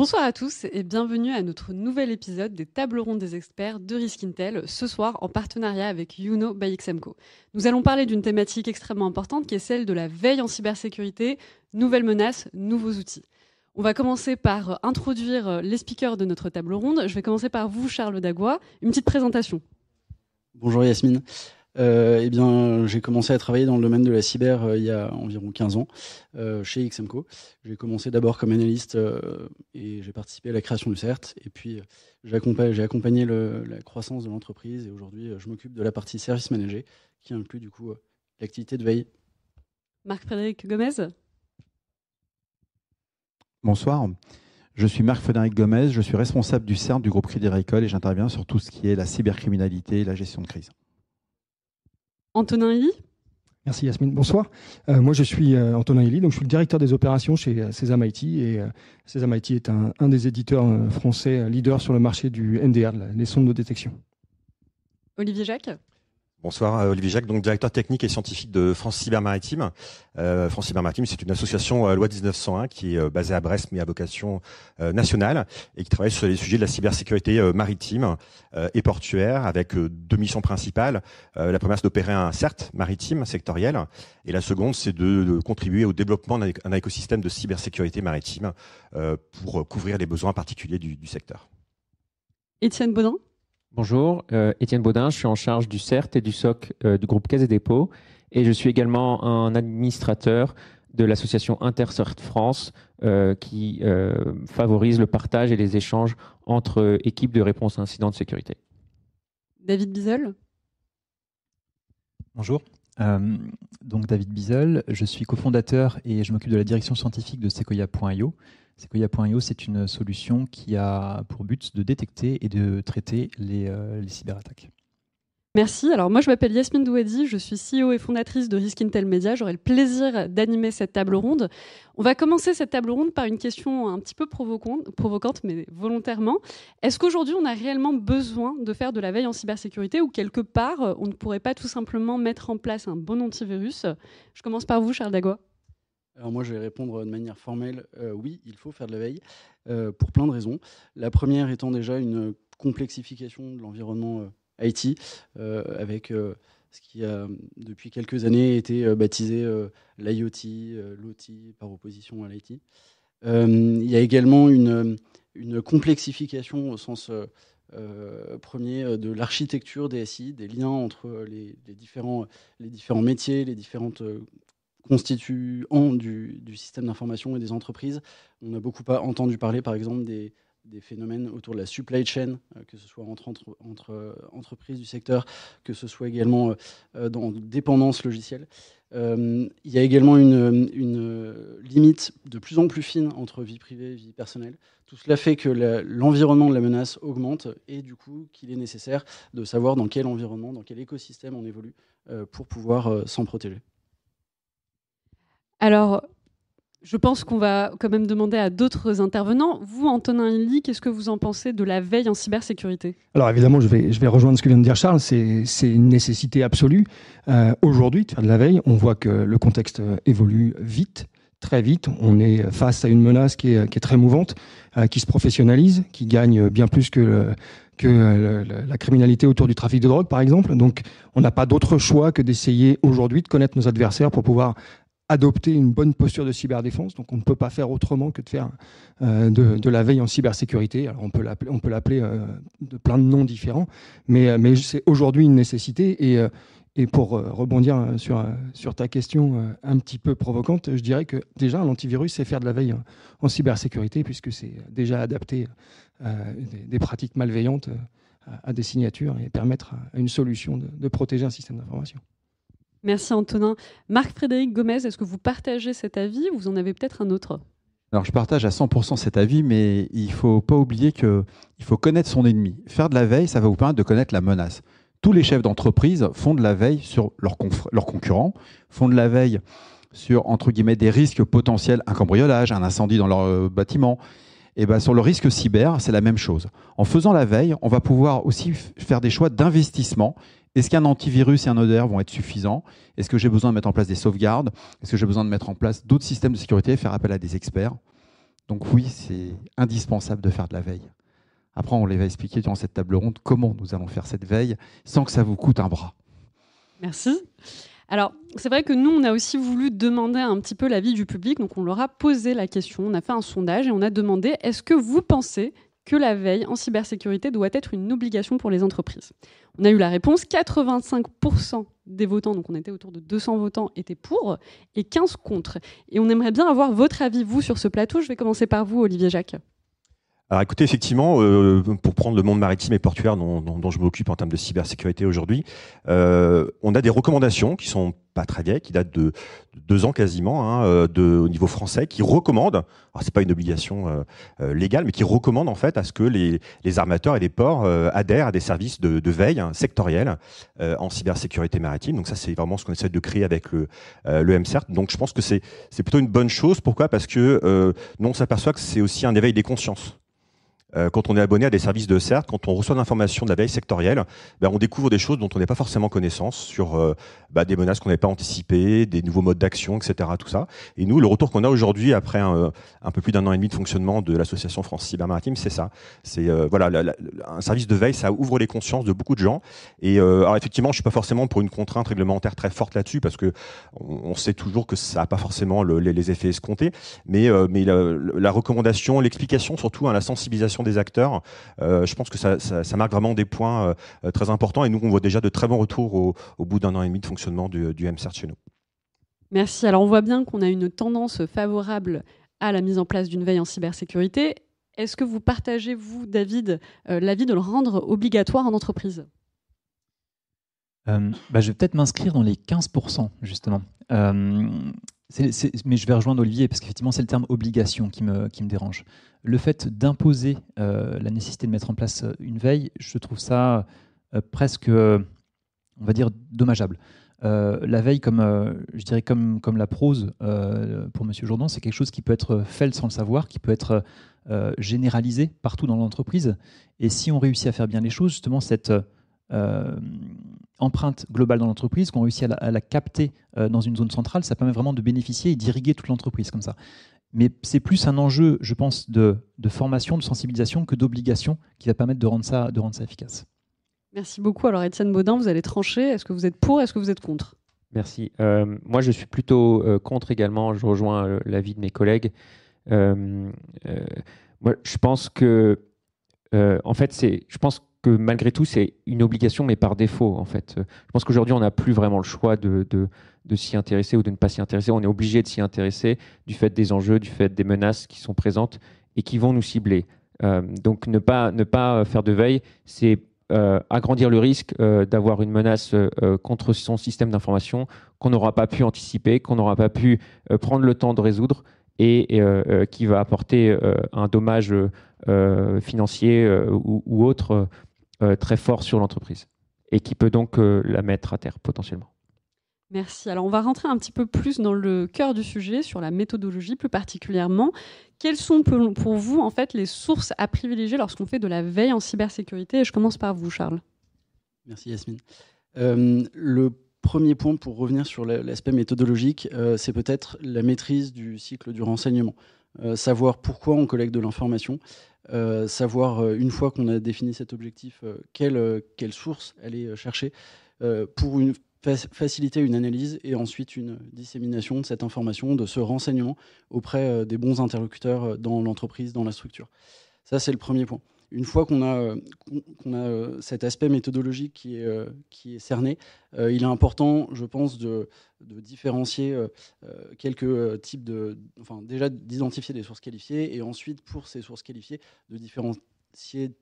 Bonsoir à tous et bienvenue à notre nouvel épisode des tables rondes des experts de Risk Intel, ce soir en partenariat avec Youno by XMCO. Nous allons parler d'une thématique extrêmement importante qui est celle de la veille en cybersécurité, nouvelles menaces, nouveaux outils. On va commencer par introduire les speakers de notre table ronde. Je vais commencer par vous, Charles Dagois. Une petite présentation. Bonjour Yasmine. Euh, eh bien, j'ai commencé à travailler dans le domaine de la cyber euh, il y a environ 15 ans euh, chez XMCO. J'ai commencé d'abord comme analyste et j'ai participé à la création du CERT. Et puis, j'ai accompagné, accompagné la croissance de l'entreprise et aujourd'hui, je m'occupe de la partie service manager qui inclut du coup l'activité de veille. Marc-Frédéric Gomez Bonsoir. Je suis Marc-Frédéric Gomez, je suis responsable du CERT du groupe Crédit Agricole et j'interviens sur tout ce qui est la cybercriminalité et la gestion de crise. Antonin Hilly Merci Yasmine. Bonsoir. Euh, moi je suis euh, Antonin Hilly, donc je suis le directeur des opérations chez euh, Sésame IT et Sésame IT est un, des éditeurs français leaders sur le marché du NDR, les sondes de détection. Olivier Jacques Bonsoir, euh, Olivier Jacques, donc directeur technique et scientifique de France Cyber Maritime. Euh, France Cyber Maritime, c'est une association euh, loi 1901 qui est basée à Brest mais à vocation nationale et qui travaille sur les sujets de la cybersécurité maritime et portuaire avec deux missions principales. la première, c'est d'opérer un CERT maritime sectoriel et la seconde, c'est de, contribuer au développement d'un écosystème de cybersécurité maritime pour couvrir les besoins particuliers du, du secteur. Étienne Baudin Bonjour, euh, Étienne Baudin, je suis en charge du CERT et du SOC euh, du groupe Caisse et Dépôts et je suis également un administrateur de l'association InterCert France euh, qui favorise le partage et les échanges entre équipes de réponse à incidents de sécurité. David Bizel Bonjour, donc David Bizel, je suis cofondateur et je m'occupe de la direction scientifique de Sequoia.io. Sequoia.io, c'est une solution qui a pour but de détecter et de traiter les, euh, cyberattaques. Merci. Alors moi, je m'appelle Yasmine Douadi, je suis CEO et fondatrice de Risk Intel Media. J'aurai le plaisir d'animer cette table ronde. On va commencer cette table ronde par une question un petit peu provocante, mais volontairement. Est-ce qu'aujourd'hui, on a réellement besoin de faire de la veille en cybersécurité ou quelque part, on ne pourrait pas tout simplement mettre en place un bon antivirus? Je commence par vous, Charles Dagua. Alors moi, je vais répondre de manière formelle. Euh, oui, il faut faire de la veille euh, pour plein de raisons. La première étant déjà une complexification de l'environnement euh, IT avec ce qui a depuis quelques années été baptisé l'IoT, l'OT par opposition à l'IT. il y a également une, complexification au sens premier de l'architecture des SI, des liens entre les, différents, les différents métiers, les différentes constituant du, système d'information et des entreprises. On a beaucoup entendu parler, par exemple, des, phénomènes autour de la supply chain, euh, que ce soit entre, entre, euh, entreprises du secteur, que ce soit également euh, dans dépendance logicielle. il y a également une, une, limite de plus en plus fine entre vie privée et vie personnelle. Tout cela fait que l'environnement de la menace augmente et du coup qu'il est nécessaire de savoir dans quel environnement, dans quel écosystème on évolue pour pouvoir s'en protéger. Alors, je pense qu'on va quand même demander à d'autres intervenants. Vous, Antonin Hilly, qu'est-ce que vous en pensez de la veille en cybersécurité? Alors évidemment, je vais, rejoindre ce que vient de dire Charles. C'est une nécessité absolue. Euh, aujourd'hui, de faire de la veille, on voit que le contexte évolue vite, très vite. On est face à une menace qui est, est très mouvante, euh, qui se professionnalise, qui gagne bien plus que la criminalité autour du trafic de drogue, par exemple. Donc, on n'a pas d'autre choix que d'essayer aujourd'hui de connaître nos adversaires pour pouvoir adopter une bonne posture de cyberdéfense. Donc on ne peut pas faire autrement que de faire euh, de, la veille en cybersécurité. Alors on peut l'appeler, euh, de plein de noms différents, mais, euh, c'est aujourd'hui une nécessité. Et, pour rebondir sur, sur ta question un petit peu provocante, je dirais que déjà l'antivirus, c'est faire de la veille en cybersécurité, puisque c'est déjà adapter des, pratiques malveillantes à, des signatures et permettre à une solution de protéger un système d'information. Merci Antonin. Marc-Frédéric Gomez, est-ce que vous partagez cet avis ou vous en avez peut-être un autre? Alors je partage à 100% cet avis, mais il ne faut pas oublier qu'il faut connaître son ennemi. Faire de la veille, ça va vous permettre de connaître la menace. Tous les chefs d'entreprise font de la veille sur leurs concurrents, font de la veille sur entre guillemets des risques potentiels, un cambriolage, un incendie dans leur euh, bâtiment. Et ben sur le risque cyber, c'est la même chose. En faisant la veille, on va pouvoir aussi faire des choix d'investissement est-ce qu'un antivirus et un ODR vont être suffisants? Est-ce que j'ai besoin de mettre en place des sauvegardes? Est-ce que j'ai besoin de mettre en place d'autres systèmes de sécurité et faire appel à des experts? Donc oui, c'est indispensable de faire de la veille. Après, on les va expliquer durant cette table ronde comment nous allons faire cette veille sans que ça vous coûte un bras. Merci. Alors, c'est vrai que nous, on a aussi voulu demander un petit peu l'avis du public, donc on leur a posé la question, on a fait un sondage et on a demandé est-ce que vous pensez que la veille en cybersécurité doit être une obligation pour les entreprises On a eu la réponse 85% des votants, donc on était autour de 200 votants, étaient pour et 15 contre. Et on aimerait bien avoir votre avis, vous, sur ce plateau. Je vais commencer par vous, Olivier Jacques. Alors écoutez, effectivement, euh, pour prendre le monde maritime et portuaire dont, je m'occupe en termes de cybersécurité aujourd'hui, euh, on a des recommandations qui sont pas très vieilles, qui datent de deux ans quasiment, hein, euh, au niveau français, qui recommandent, alors c'est pas une obligation euh, euh, légale, mais qui recommandent en fait à ce que les, armateurs et les ports adhèrent à des services de, de veille hein, sectoriels en cybersécurité maritime. Donc ça, c'est vraiment ce qu'on essaie de créer avec le, le MCERT. Donc je pense que c'est plutôt une bonne chose. Pourquoi? Parce que nous, on s'aperçoit que c'est aussi un éveil des consciences. Euh, quand on est abonné à des services de CERT, quand on reçoit l'information de la veille sectorielle, ben, on découvre des choses dont on n'a pas forcément connaissance sur euh, bah, des menaces qu'on n'avait pas anticipées, des nouveaux modes d'action, etc. Tout ça. Et nous, le retour qu'on a aujourd'hui après un, euh, un, peu plus d'un an et demi de fonctionnement de l'association France Cyber Maritime, c'est ça. C'est voilà, un service de veille, ça ouvre les consciences de beaucoup de gens. Et alors effectivement, je suis pas forcément pour une contrainte réglementaire très forte là-dessus parce que on, sait toujours que ça n'a pas forcément le, les, effets escomptés. Mais mais la, recommandation, l'explication, surtout hein, la sensibilisation des acteurs, euh, je pense que ça, marque vraiment des points euh, très importants. Et nous, on voit déjà de très bons retours au, bout d'un an et demi de fonctionnement du, du MCERT chez nous. Merci. Alors, on voit bien qu'on a une tendance favorable à la mise en place d'une veille en cybersécurité. Est-ce que vous partagez, vous, David, euh, l'avis de le rendre obligatoire en entreprise? Bah, Je vais peut-être m'inscrire dans les 15%, justement. Mais je vais rejoindre Olivier, parce qu'effectivement, c'est le terme obligation qui me, qui me dérange le fait d'imposer euh, la nécessité de mettre en place euh, une veille, je trouve ça euh, presque, on va dire, dommageable. la veille, comme je dirais comme, comme la prose pour Monsieur Jourdan, c'est quelque chose qui peut être fait sans le savoir, qui peut être généralisé partout dans l'entreprise. Et si on réussit à faire bien les choses, justement, cette empreinte globale dans l'entreprise, qu'on réussit à la, à la capter dans une zone centrale, ça permet vraiment de bénéficier et d'irriguer toute l'entreprise comme ça. Mais c'est plus un enjeu, je pense, de, formation, de sensibilisation que d'obligation qui va permettre de rendre ça, de rendre ça efficace. Merci beaucoup. Alors, Étienne Baudin, vous allez trancher. Est-ce que vous êtes pour Est-ce que vous êtes contre? Merci. Euh, moi, je suis plutôt euh, contre également. Je rejoins euh, l'avis de mes collègues. moi, je pense que, en fait, c'est, je pense que malgré tout, c'est une obligation, mais par défaut, en fait. Je pense qu'aujourd'hui, on n'a plus vraiment le choix de, de s'y intéresser ou de ne pas s'y intéresser. On est obligé de s'y intéresser du fait des enjeux, du fait des menaces qui sont présentes et qui vont nous cibler. Euh, donc ne pas, ne pas faire de veille, c'est euh, agrandir le risque euh, d'avoir une menace contre son système d'information qu'on n'aura pas pu anticiper, qu'on n'aura pas pu prendre le temps de résoudre et qui va apporter un dommage financier ou, autre très fort sur l'entreprise et qui peut donc la mettre à terre potentiellement. Merci. Alors, on va rentrer un petit peu plus dans le cœur du sujet, sur la méthodologie plus particulièrement. Quelles sont pour vous, en fait, les sources à privilégier lorsqu'on fait de la veille en cybersécurité? Je commence par vous, Charles. Merci, Yasmine. Euh, le premier point pour revenir sur l'aspect méthodologique, euh, c'est peut-être la maîtrise du cycle du renseignement. Euh, savoir pourquoi on collecte de l'information, savoir, une fois qu'on a défini cet objectif, quelle, quelle source aller chercher pour faciliter une analyse et ensuite une dissémination de cette information, de ce renseignement auprès euh, des bons interlocuteurs euh, dans l'entreprise, dans la structure. Ça, c'est le premier point. Une fois qu'on a, euh, a cet aspect méthodologique qui est, est cerné, il est important, je pense, de, de différencier quelques types de. Enfin, déjà d'identifier des sources qualifiées et ensuite, pour ces sources qualifiées, de différencier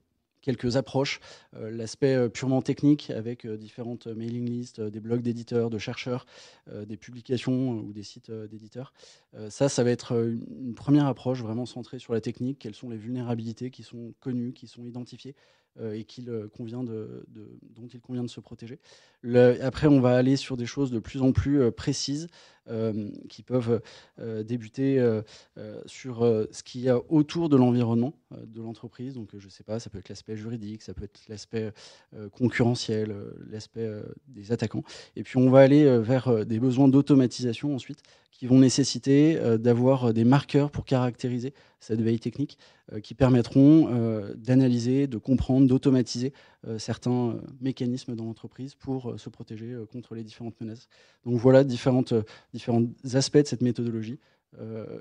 quelques approches. Euh, l'aspect euh, purement technique avec euh, différentes mailing lists, des blogs d'éditeurs, de chercheurs, des publications ou des sites d'éditeurs. ça, ça va être une première approche vraiment centrée sur la technique. Quelles sont les vulnérabilités qui sont connues, qui sont identifiées et convient de, dont il convient de se protéger. après, on va aller sur des choses de plus en plus précises qui peuvent débuter sur ce qu'il y a autour de l'environnement de l'entreprise. Donc, je ne sais pas, ça peut être l'aspect juridique, ça peut être l'aspect concurrentiel, l'aspect des attaquants. Et puis, on va aller vers des besoins d'automatisation ensuite qui vont nécessiter euh, d'avoir euh, des marqueurs pour caractériser cette veille technique euh, qui permettront d'analyser, de comprendre, d'automatiser certains mécanismes dans l'entreprise pour se protéger contre les différentes menaces. Donc voilà différentes, différents aspects de cette méthodologie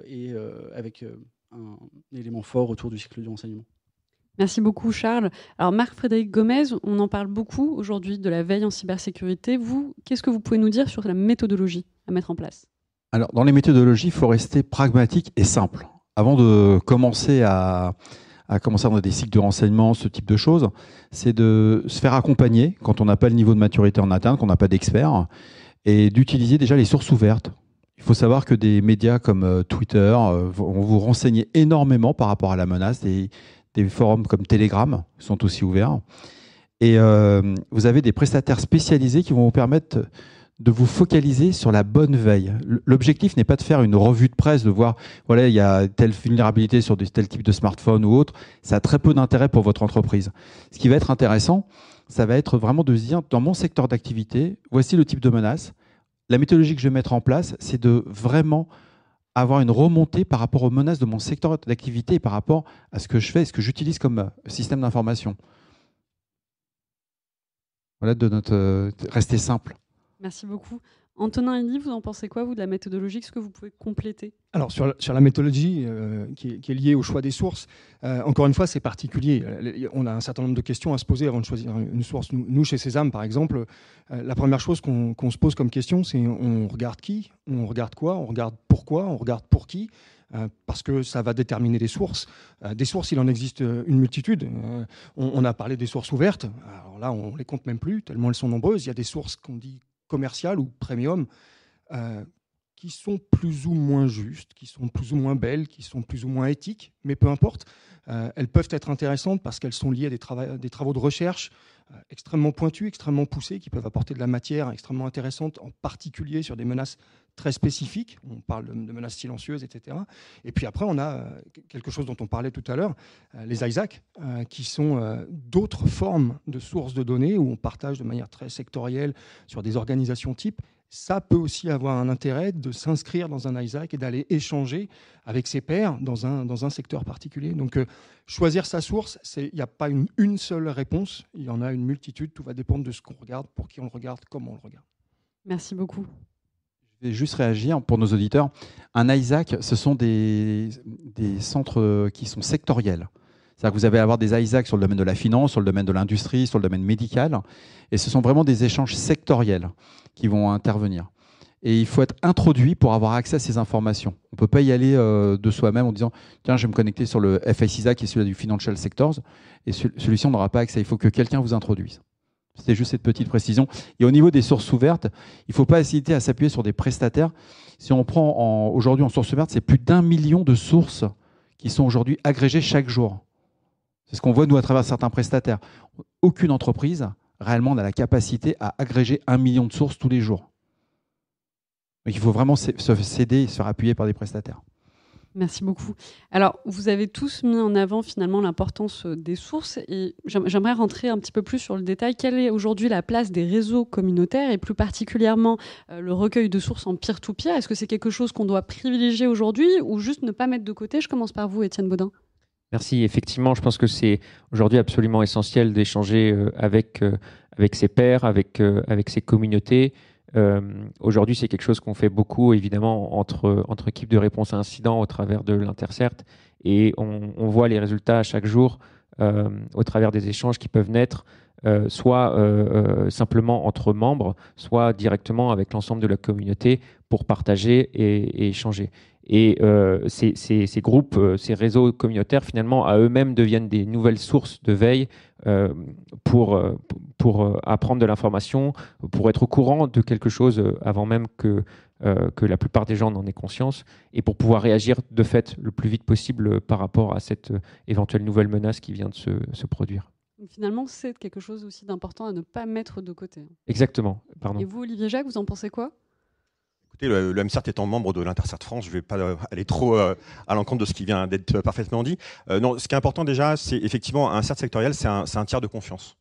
et avec un élément fort autour du cycle du renseignement. Merci beaucoup Charles. Alors Marc-Frédéric Gomez, on en parle beaucoup aujourd'hui de la veille en cybersécurité. Vous, qu'est-ce que vous pouvez nous dire sur la méthodologie à mettre en place? Alors, dans les méthodologies, il faut rester pragmatique et simple. Avant de commencer à, commencer dans des cycles de renseignement, ce type de choses, c'est de se faire accompagner quand on n'a pas le niveau de maturité en atteinte, qu'on n'a pas d'experts, et d'utiliser déjà les sources ouvertes. Il faut savoir que des médias comme euh, Twitter euh, vont vous renseigner énormément par rapport à la menace. Des, des forums comme Telegram sont aussi ouverts. Et euh, vous avez des prestataires spécialisés qui vont vous permettre de vous focaliser sur la bonne veille. L'objectif n'est pas de faire une revue de presse, de voir, voilà, il y a telle vulnérabilité sur tel type de smartphone ou autre. Ça a très peu d'intérêt pour votre entreprise. Ce qui va être intéressant, ça va être vraiment de se dire, dans mon secteur d'activité, voici le type de menace. La méthodologie que je vais mettre en place, c'est de vraiment avoir une remontée par rapport aux menaces de mon secteur d'activité et par rapport à ce que je fais ce que j'utilise comme euh, système d'information. Voilà, de notre euh, rester simple. Merci beaucoup. Antonin Elie, vous en pensez quoi, vous, de la méthodologie Est-ce que vous pouvez compléter? Alors, sur la, sur la méthodologie euh, qui, est, liée au choix des sources, euh, encore une fois, c'est particulier. On a un certain nombre de questions à se poser avant de choisir une source. Nous, chez Césame, par exemple, euh, la première chose qu'on se pose comme question, c'est on regarde qui, on regarde quoi, on regarde pourquoi, on regarde pour qui? Parce que ça va déterminer les sources. des sources, il en existe une multitude. on, on, a parlé des sources ouvertes. Alors là, on les compte même plus, tellement elles sont nombreuses. Il y a des sources qu'on dit commerciales ou premium euh, qui sont plus ou moins justes, qui sont plus ou moins belles, qui sont plus ou moins éthiques, mais peu importe, euh, elles peuvent être intéressantes parce qu'elles sont liées à des, travaux de recherche euh, extrêmement pointus, extrêmement poussés, qui peuvent apporter de la matière extrêmement intéressante, en particulier sur des menaces très spécifiques. On parle de, menaces silencieuses, etc. Et puis après, on a quelque chose dont on parlait tout à l'heure, les ISAC, qui sont d'autres formes de sources de données où on partage de manière très sectorielle sur des organisations types ça peut aussi avoir un intérêt de s'inscrire dans un ISAC et d'aller échanger avec ses pairs dans un, dans un secteur particulier. Donc, euh, choisir sa source, il n'y a pas une, une seule réponse, il y en a une multitude, tout va dépendre de ce qu'on regarde, pour qui on le regarde, comment on le regarde. Merci beaucoup. Je vais juste réagir pour nos auditeurs. Un ISAC, ce sont des, centres qui sont sectoriels. C'est-à-dire que vous allez avoir des ISAC sur le domaine de la finance, sur le domaine de l'industrie, sur le domaine médical. Et ce sont vraiment des échanges sectoriels qui vont intervenir. Et il faut être introduit pour avoir accès à ces informations. On ne peut pas y aller euh, de soi-même en disant Tiens, je vais me connecter sur le FISISA qui est celui du Financial Sectors. Et celui-ci, on n'aura pas accès. Il faut que quelqu'un vous introduise. C'était juste cette petite précision. Et au niveau des sources ouvertes, il ne faut pas hésiter à s'appuyer sur des prestataires. Si on prend aujourd'hui en source ouverte, c'est plus d'un million de sources qui sont aujourd'hui agrégées chaque jour. C'est ce qu'on voit, nous, à travers certains prestataires. Aucune entreprise réellement on a la capacité à agréger un million de sources tous les jours. Donc il faut vraiment se céder et se faire appuyer par des prestataires. Merci beaucoup. Alors, vous avez tous mis en avant finalement l'importance euh, des sources et j'aimerais rentrer un petit peu plus sur le détail. Quelle est aujourd'hui la place des réseaux communautaires et plus particulièrement euh, le recueil de sources en peer-to-peer? Est-ce que c'est quelque chose qu'on doit privilégier aujourd'hui ou juste ne pas mettre de côté? Je commence par vous, Étienne Baudin. Merci. Effectivement, je pense que c'est aujourd'hui absolument essentiel d'échanger euh, avec, avec ses pairs, avec, avec ses communautés. Aujourd'hui, c'est quelque chose qu'on fait beaucoup, évidemment, entre, entre équipes de réponse à incidents au travers de l'Intercert. Et on, voit les résultats à chaque jour au travers des échanges qui peuvent naître, soit simplement entre membres, soit directement avec l'ensemble de la communauté pour partager et échanger. Et euh, ces, ces, groupes, euh, ces réseaux communautaires, finalement, à eux-mêmes deviennent des nouvelles sources de veille euh, pour, pour apprendre de l'information, pour être au courant de quelque chose avant même que, que la plupart des gens n'en aient conscience, et pour pouvoir réagir de fait le plus vite possible par rapport à cette éventuelle nouvelle menace qui vient de se, se produire. finalement, c'est quelque chose aussi d'important à ne pas mettre de côté. Exactement. Pardon. Et vous, Olivier Jacques, vous en pensez quoi? Le, le MCERT étant membre de l'Intercert France, je ne vais pas euh, aller trop euh, à l'encontre de ce qui vient d'être parfaitement dit. Euh, non, ce qui est important déjà, c'est effectivement un CERT sectoriel, c'est un, tiers de confiance.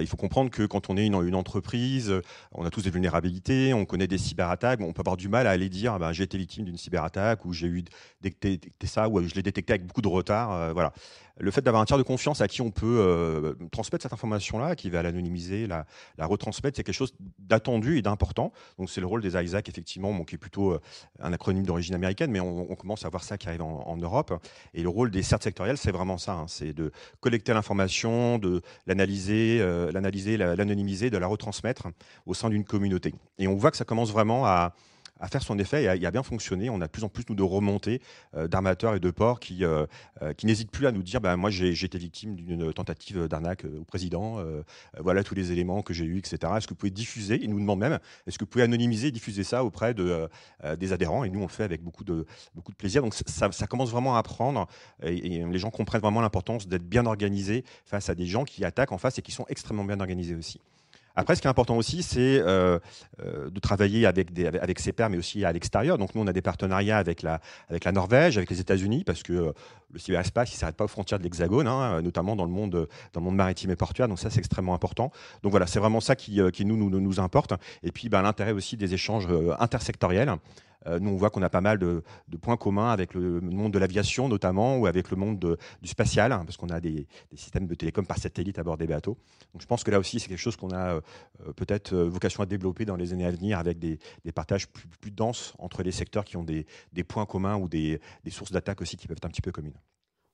Il faut comprendre que quand on est une, entreprise, on a tous des vulnérabilités, on connaît des cyberattaques, on peut avoir du mal à aller dire ben, j'ai été victime d'une cyberattaque ou j'ai eu détecté ça ou je l'ai détecté avec beaucoup de retard. Voilà le fait d'avoir un tiers de confiance à qui on peut euh, transmettre cette information-là, qui va l'anonymiser, la, retransmettre, c'est quelque chose d'attendu et d'important. Donc c'est le rôle des ISAC, effectivement, qui est plutôt euh, un acronyme d'origine américaine, mais on, commence à voir ça qui arrive en, Europe. Et le rôle des CERT sectoriels, c'est vraiment ça, hein, c'est de collecter l'information, de l'analyser, euh, l'analyser, l'anonymiser, de la retransmettre au sein d'une communauté. Et on voit que ça commence vraiment à à faire son effet et a, bien fonctionné. On a de plus en plus nous de remontées euh, d'armateurs et de ports qui, euh, euh, qui n'hésitent plus à nous dire bah, moi j'ai été victime d'une tentative d'arnaque au président, voilà tous les éléments que j'ai eus, etc. Est-ce que vous pouvez diffuser Ils nous demandent même est-ce que vous pouvez anonymiser et diffuser ça auprès de, des adhérents? Et nous on le fait avec beaucoup de, beaucoup de plaisir. Donc ça, ça commence vraiment à apprendre et, et les gens comprennent vraiment l'importance d'être bien organisés face à des gens qui attaquent en face et qui sont extrêmement bien organisés aussi. Après, ce qui est important aussi, c'est euh, euh, de travailler avec, avec ses pairs, mais aussi à l'extérieur. Donc, nous, on a des partenariats avec la, avec la Norvège, avec les États-Unis, parce que euh, le cyberespace, il ne s'arrête pas aux frontières de l'Hexagone, hein, notamment dans le, monde, dans le monde maritime et portuaire. Donc, ça, c'est extrêmement important. Donc, voilà, c'est vraiment ça qui, qui nous, nous, nous importe. Et puis, ben, l'intérêt aussi des échanges intersectoriels. Euh, nous, on voit qu'on a pas mal de, points communs avec le monde de l'aviation, notamment, ou avec le monde du spatial, hein, parce qu'on a des, systèmes de télécom par satellite à bord des bateaux. Donc, je pense que là aussi, c'est quelque chose qu'on a euh, peut-être euh, vocation à développer dans les années à venir avec des, partages plus, denses entre les secteurs qui ont des, points communs ou des, des sources d'attaque aussi qui peuvent être un petit peu communes.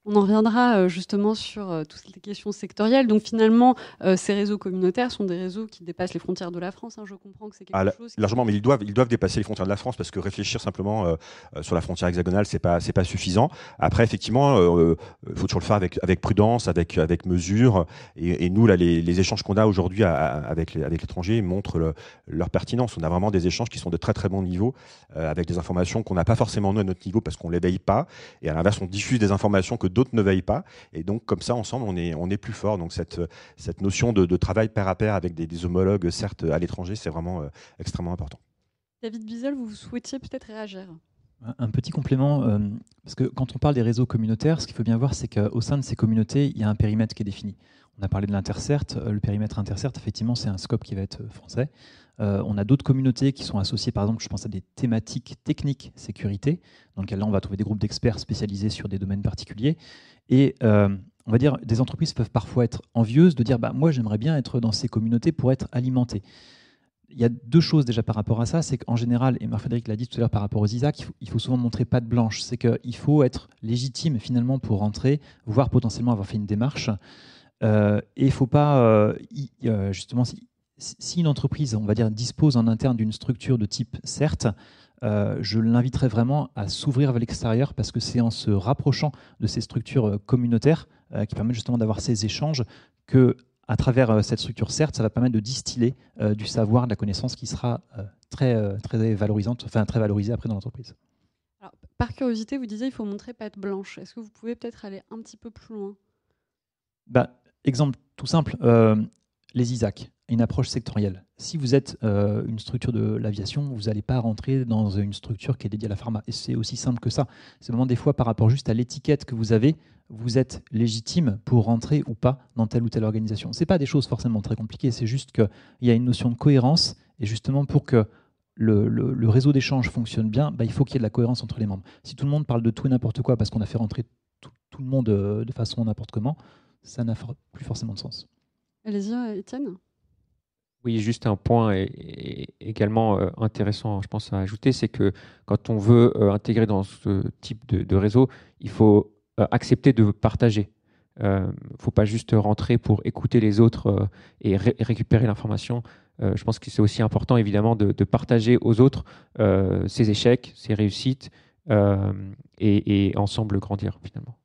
On en reviendra euh, justement sur euh, toutes les questions sectorielles. Donc finalement, euh, ces réseaux communautaires sont des réseaux qui dépassent les frontières de la France. Hein. Je comprends que c'est quelque ah, chose. Largement, mais ils doivent, ils doivent dépasser les frontières de la France parce que réfléchir simplement sur la frontière hexagonale, c'est pas, c'est pas suffisant. Après, effectivement, il faut toujours le faire avec, avec prudence, avec, avec mesure. Et, nous, là, les, échanges qu'on a aujourd'hui avec, avec l'étranger montrent leur pertinence. On a vraiment des échanges qui sont de très très bon niveau, avec des informations qu'on n'a pas forcément nous à notre niveau parce qu'on les veille pas. Et à l'inverse, on diffuse des informations que d'autres ne veillent pas. Et donc, comme ça, ensemble, on est, on est plus fort. Donc, cette, cette notion de, travail pair à pair avec des, homologues, certes, à l'étranger, c'est vraiment euh, extrêmement important. David Bizel, vous souhaitiez peut-être réagir un petit complément, euh, parce que quand on parle des réseaux communautaires, ce qu'il faut bien voir, c'est qu'au sein de ces communautés, il y a un périmètre qui est défini. On a parlé de l'intercert, euh, le périmètre intercert, effectivement, c'est un scope qui va être français. Euh, on a d'autres communautés qui sont associées, par exemple, je pense à des thématiques techniques sécurité, dans lesquelles là, on va trouver des groupes d'experts spécialisés sur des domaines particuliers. Et euh, on va dire, des entreprises peuvent parfois être envieuses de dire, bah, moi, j'aimerais bien être dans ces communautés pour être alimenté. Il y a deux choses déjà par rapport à ça, c'est qu'en général, et Marc-Frédéric l'a dit tout à l'heure par rapport aux ISAC, il faut, souvent montrer patte blanche. C'est qu'il faut être légitime finalement pour rentrer, voire potentiellement avoir fait une démarche. Euh, et il ne faut pas, justement, si une entreprise, on va dire, dispose en interne d'une structure de type CERT, euh, je l'inviterais vraiment à s'ouvrir vers l'extérieur parce que c'est en se rapprochant de ces structures euh, communautaires euh, qui permettent justement d'avoir ces échanges que, à travers cette structure CERT, ça va permettre de distiller du savoir, de la connaissance qui sera très, très valorisante, enfin très valorisée après dans l'entreprise. Par curiosité, vous disiez il faut montrer patte blanche. Est-ce que vous pouvez peut-être aller un petit peu plus loin? Bah, Exemple tout simple, les ISAC une approche sectorielle. Si vous êtes euh, une structure de l'aviation, vous n'allez pas rentrer dans une structure qui est dédiée à la pharma. Et c'est aussi simple que ça. C'est vraiment des fois par rapport juste à l'étiquette que vous avez, vous êtes légitime pour rentrer ou pas dans telle ou telle organisation. Ce n'est pas des choses forcément très compliquées, c'est juste qu'il y a une notion de cohérence. Et justement, pour que le, réseau d'échange fonctionne bien, bah, il faut qu'il y ait de la cohérence entre les membres. Si tout le monde parle de tout et n'importe quoi parce qu'on a fait rentrer tout, le monde euh, de façon n'importe comment, ça n'a plus forcément de sens. Allez-y, Étienne. Oui, juste un point également euh, intéressant, je pense, à ajouter, c'est que quand on veut euh, intégrer dans ce type de, réseau, il faut euh, accepter de partager. Il ne faut pas juste rentrer pour écouter les autres et, récupérer l'information. je pense que c'est aussi important, évidemment, de, partager aux autres ses échecs, ses réussites et ensemble grandir, finalement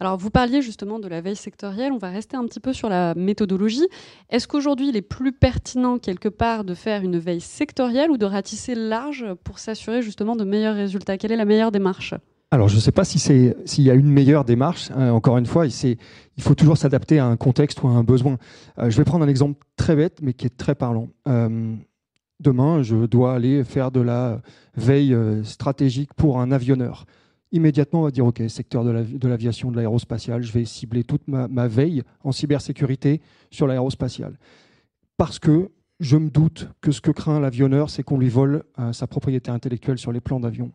Alors, vous parliez justement de la veille sectorielle. On va rester un petit peu sur la méthodologie. Est-ce qu'aujourd'hui, il est plus pertinent, quelque part, de faire une veille sectorielle ou de ratisser large pour s'assurer justement de meilleurs résultats? Quelle est la meilleure démarche? Alors, je ne sais pas si s'il y a une meilleure démarche. Hein, encore une fois, il, faut toujours s'adapter à un contexte ou à un besoin. Euh, je vais prendre un exemple très bête, mais qui est très parlant. Euh, Demain, je dois aller faire de la veille stratégique pour un avionneur. Immédiatement, on va dire, OK, secteur de l'aviation, de l'aérospatiale, je vais cibler toute ma, veille en cybersécurité sur l'aérospatiale. Parce que je me doute que ce que craint l'avionneur, c'est qu'on lui vole sa propriété intellectuelle sur les plans d'avion.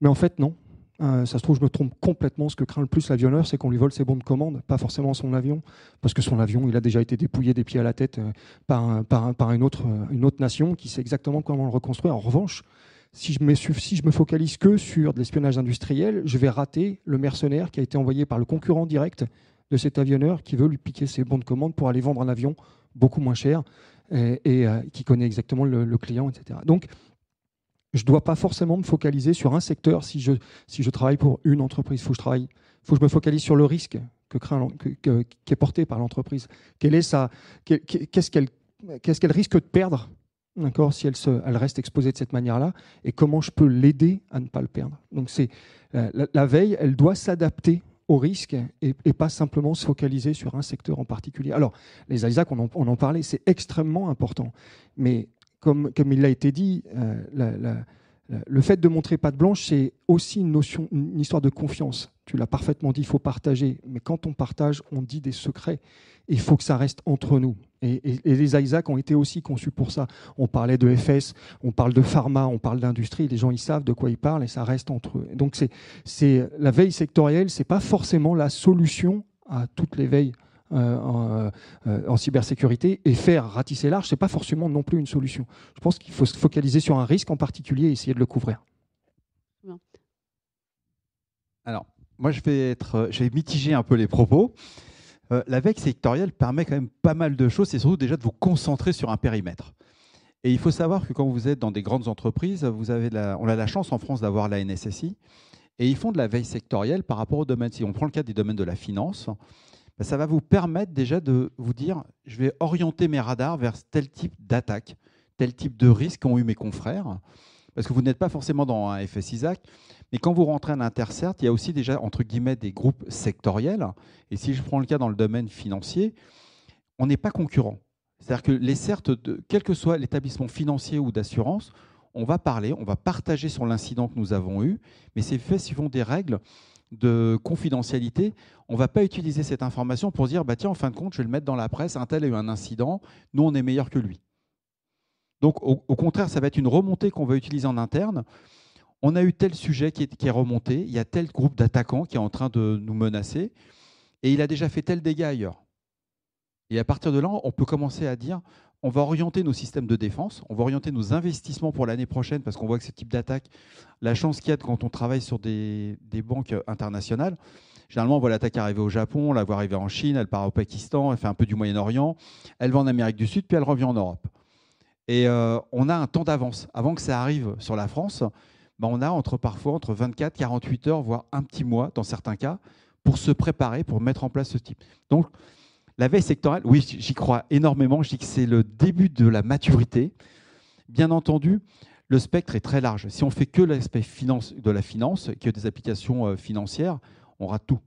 Mais en fait, non. Euh, ça se trouve, je me trompe complètement. Ce que craint le plus l'avionneur, c'est qu'on lui vole ses bons de commande, pas forcément son avion, parce que son avion, il a déjà été dépouillé des pieds à la tête euh, par, autre, euh, une autre nation qui sait exactement comment le reconstruire. En revanche, si je, me, focalise que sur de l'espionnage industriel, je vais rater le mercenaire qui a été envoyé par le concurrent direct de cet avionneur qui veut lui piquer ses bons de commande pour aller vendre un avion beaucoup moins cher et, qui connaît exactement le, client, etc. Donc, je ne dois pas forcément me focaliser sur un secteur si je, si je travaille pour une entreprise. Il faut que je faut que je me focalise sur le risque que craint, qui est porté par l'entreprise. Qu'est-ce qu'elle, qu'est-ce qu'elle risque de perdre, d'accord, si elle, se, elle reste exposée de cette manière-là, et comment je peux l'aider à ne pas le perdre. Donc c'est la, veille, elle doit s'adapter au risque et, pas simplement se focaliser sur un secteur en particulier. Alors, les ISAC, on en, on en parlait, c'est extrêmement important. Mais comme, comme il l'a été dit, euh, le fait de montrer patte blanche, c'est aussi une notion, une histoire de confiance. Tu l'as parfaitement dit, il faut partager. Mais quand on partage, on dit des secrets. Il faut que ça reste entre nous. Et, les ISAC ont été aussi conçus pour ça. On parlait de FS, on parle de pharma, on parle d'industrie. Les gens, ils savent de quoi ils parlent et ça reste entre eux. Donc, c'est la veille sectorielle, c'est pas forcément la solution à toutes les veilles euh, euh, en, cybersécurité et faire ratisser large, ce n'est pas forcément non plus une solution. Je pense qu'il faut se focaliser sur un risque en particulier et essayer de le couvrir. Alors, moi, je vais, être, je vais mitiger un peu les propos. Euh, la veille sectorielle permet quand même pas mal de choses. C'est surtout déjà de vous concentrer sur un périmètre. Et il faut savoir que quand vous êtes dans des grandes entreprises, vous avez on a la chance en France d'avoir la NSSI. Et ils font de la veille sectorielle par rapport au domaine. Si on prend le cas des domaines de la finance, bah, ça va vous permettre déjà de vous dire, je vais orienter mes radars vers tel type d'attaque, tel type de risque qu'ont eu mes confrères. Parce que vous n'êtes pas forcément dans un FSISAC, mais quand vous rentrez en intercert, il y a aussi déjà, entre guillemets, des groupes sectoriels. Et si je prends le cas dans le domaine financier, on n'est pas concurrent. C'est-à-dire que les certes, quel que soit l'établissement financier ou d'assurance, on va parler, on va partager sur l'incident que nous avons eu, mais c'est fait suivant des règles de confidentialité, on ne va pas utiliser cette information pour dire bah tiens, en fin de compte, je vais le mettre dans la presse, un tel a eu un incident, nous on est meilleur que lui. Donc au, contraire, ça va être une remontée qu'on va utiliser en interne. On a eu tel sujet qui est, remonté, il y a tel groupe d'attaquants qui est en train de nous menacer, et il a déjà fait tel dégât ailleurs. Et à partir de là, on peut commencer à dire on va orienter nos systèmes de défense, on va orienter nos investissements pour l'année prochaine, parce qu'on voit que ce type d'attaque, la chance qu'il y a quand on travaille sur des, banques internationales, généralement on voit l'attaque arriver au Japon, on la voit arriver en Chine, elle part au Pakistan, elle fait un peu du Moyen-Orient, elle va en Amérique du Sud, puis elle revient en Europe. Et euh, on a un temps d'avance. Avant que ça arrive sur la France, ben on a entre, parfois entre 24, 48 heures, voire un petit mois dans certains cas, pour se préparer, pour mettre en place ce type. Donc, la veille sectorielle, oui, j'y crois énormément. Je dis que c'est le début de la maturité. Bien entendu, le spectre est très large. Si on fait que l'aspect de la finance, que des applications euh, financières, on rate tout.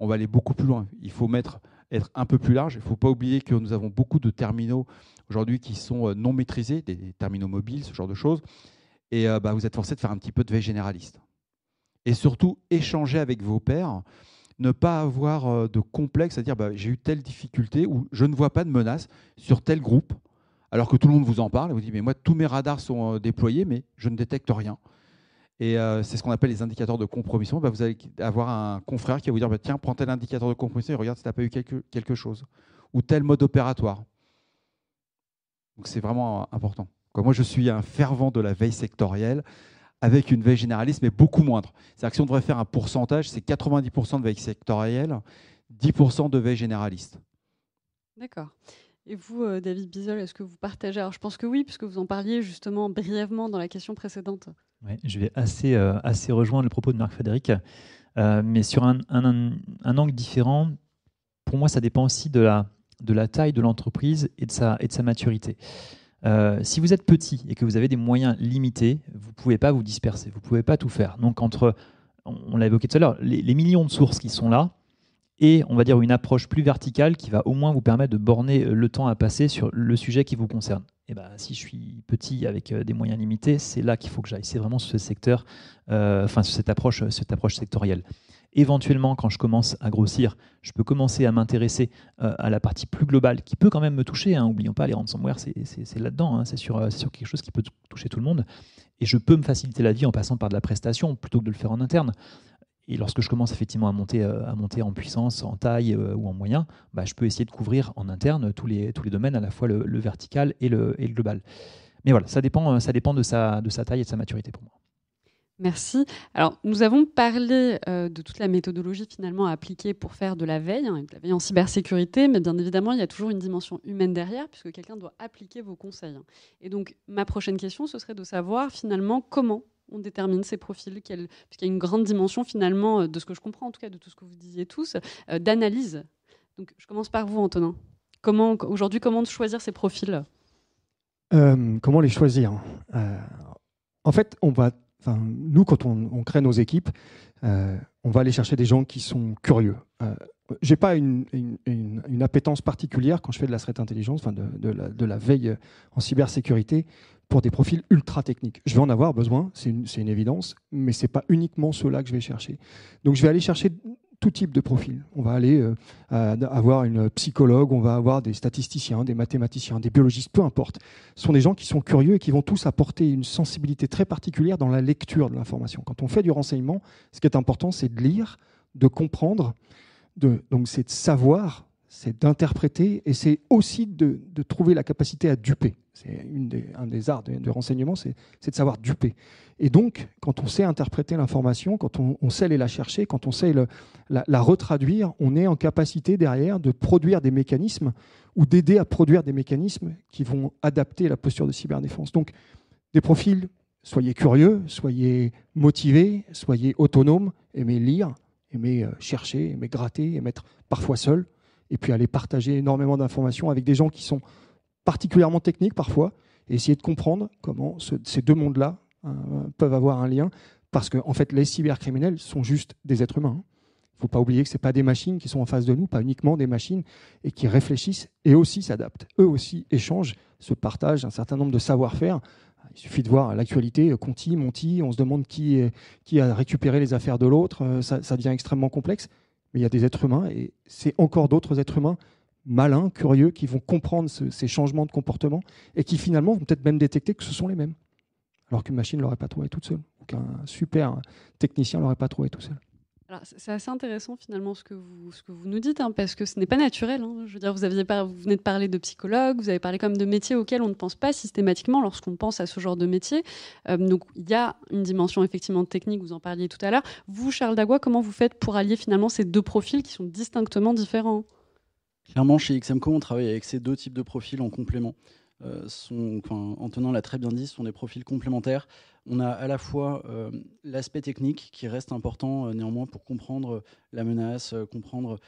On va aller beaucoup plus loin. Il faut mettre, être un peu plus large. Il ne faut pas oublier que nous avons beaucoup de terminaux aujourd'hui qui sont euh, non maîtrisés, des terminaux mobiles, ce genre de choses. Et euh, bah, vous êtes forcé de faire un petit peu de veille généraliste. Et surtout, échanger avec vos pairs ne pas avoir euh, de complexe à dire bah, j'ai eu telle difficulté ou je ne vois pas de menace sur tel groupe, alors que tout le monde vous en parle vous dit mais moi tous mes radars sont déployés mais je ne détecte rien. Et euh, c'est ce qu'on appelle les indicateurs de compromission. Bah, vous allez avoir un confrère qui va vous dire bah, tiens, prends tel indicateur de compromission et regarde si tu n'as pas eu quelque, quelque chose. Ou tel mode opératoire. Donc c'est vraiment important. moi, je suis un fervent de la veille sectorielle avec une veille généraliste, mais beaucoup moindre. C'est-à-dire que si on devrait faire un pourcentage, c'est 90% de veille sectorielle, 10% de veille généraliste. D'accord. Et vous, euh, David Bisol, est-ce que vous partagez Alors, je pense que oui, puisque vous en parliez justement brièvement dans la question précédente. Oui, je vais assez, euh, assez rejoindre le propos de Marc-Frédéric, euh, mais sur un, un, angle différent. Pour moi, ça dépend aussi de la, de la taille de l'entreprise et, de sa, et de sa maturité. Si vous êtes petit et que vous avez des moyens limités, vous ne pouvez pas vous disperser, vous ne pouvez pas tout faire. Donc entre, on l'a évoqué tout à l'heure, les, millions de sources qui sont là et on va dire une approche plus verticale qui va au moins vous permettre de borner le temps à passer sur le sujet qui vous concerne. Et ben, si je suis petit avec des moyens limités, c'est là qu'il faut que j'aille. C'est vraiment ce secteur, enfin cette approche, cette approche sectorielle. Éventuellement, quand je commence à grossir, je peux commencer à m'intéresser à la partie plus globale qui peut quand même me toucher. Hein. Oublions pas, les ransomware, c'est là-dedans. Hein. C'est sur, quelque chose qui peut toucher tout le monde. Et je peux me faciliter la vie en passant par de la prestation plutôt que de le faire en interne. Et lorsque je commence effectivement à monter, euh, à monter en puissance, en taille euh, ou en moyen, bah, je peux essayer de couvrir en interne tous les, tous les domaines, à la fois le, vertical et le, global. Mais voilà, ça dépend, euh, ça dépend de, sa, de sa taille et de sa maturité pour moi. Merci. Alors, nous avons parlé de toute la méthodologie finalement appliquée pour faire de la veille, hein, de la veille en cybersécurité, mais bien évidemment, il y a toujours une dimension humaine derrière, puisque quelqu'un doit appliquer vos conseils. Hein. Et donc, ma prochaine question, ce serait de savoir finalement comment on détermine ces profils, puisqu'il y a une grande dimension finalement, euh, de ce que je comprends en tout cas, de tout ce que vous disiez tous, euh, d'analyse. Donc je commence par vous, Antonin. Comment, aujourd'hui, comment choisir ces profils? Euh, Comment les choisir? En fait, on va, nous, quand on, crée nos équipes, on va aller chercher des gens qui sont curieux. J'ai pas une, appétence particulière quand je fais de la threat intelligence, enfin de, la, veille en cybersécurité pour des profils ultra techniques. Je vais en avoir besoin, c'est une, évidence, mais ce n'est pas uniquement ceux-là que je vais chercher. Donc je vais aller chercher tout type de profil. On va aller euh, avoir une psychologue, on va avoir des statisticiens, des mathématiciens, des biologistes, peu importe. Ce sont des gens qui sont curieux et qui vont tous apporter une sensibilité très particulière dans la lecture de l'information. Quand on fait du renseignement, ce qui est important, c'est de lire, de comprendre, donc c'est de savoir c'est d'interpréter et c'est aussi de, trouver la capacité à duper. C'est un des arts de, renseignement, c'est de savoir duper. Et donc, quand on sait interpréter l'information, quand on, sait aller la chercher, quand on sait la, retraduire, on est en capacité derrière de produire des mécanismes ou d'aider à produire des mécanismes qui vont adapter la posture de cyberdéfense. Donc, des profils, soyez curieux, soyez motivés, soyez autonomes, aimez lire, aimez euh, chercher, aimez gratter, aimez être parfois seul et puis aller partager énormément d'informations avec des gens qui sont particulièrement techniques parfois, et essayer de comprendre comment ces deux mondes-là euh, peuvent avoir un lien, parce qu'en en fait, les cybercriminels sont juste des êtres humains. Il ne faut pas oublier que ce pas des machines qui sont en face de nous, pas uniquement des machines, et qui réfléchissent et aussi s'adaptent. Eux aussi échangent, se partagent un certain nombre de savoir-faire. Il suffit de voir l'actualité, Conti, Monti, on se demande qui, a récupéré les affaires de l'autre, euh, ça, devient extrêmement complexe. Mais il y a des êtres humains, et c'est encore d'autres êtres humains malins, curieux, qui vont comprendre ces changements de comportement, et qui finalement vont peut-être même détecter que ce sont les mêmes, alors qu'une machine ne l'aurait pas trouvé toute seule, qu'un super technicien ne l'aurait pas trouvé tout seul. C'est assez intéressant finalement ce que vous, nous dites, hein, parce que ce n'est pas naturel. Hein. Je veux dire, vous, venez de parler de psychologue, vous avez parlé comme de métiers auxquels on ne pense pas systématiquement lorsqu'on pense à ce genre de métier. Euh, donc il y a une dimension effectivement technique, vous en parliez tout à l'heure. Vous, Charles Dagua, comment vous faites pour allier finalement ces deux profils qui sont distinctement différents? Clairement, chez XMCO, on travaille avec ces deux types de profils en complément. Euh, sont, Antonin l'a très bien dit, sont des profils complémentaires. On a à la fois euh, l'aspect technique qui reste important euh, néanmoins pour comprendre la menace, comprendre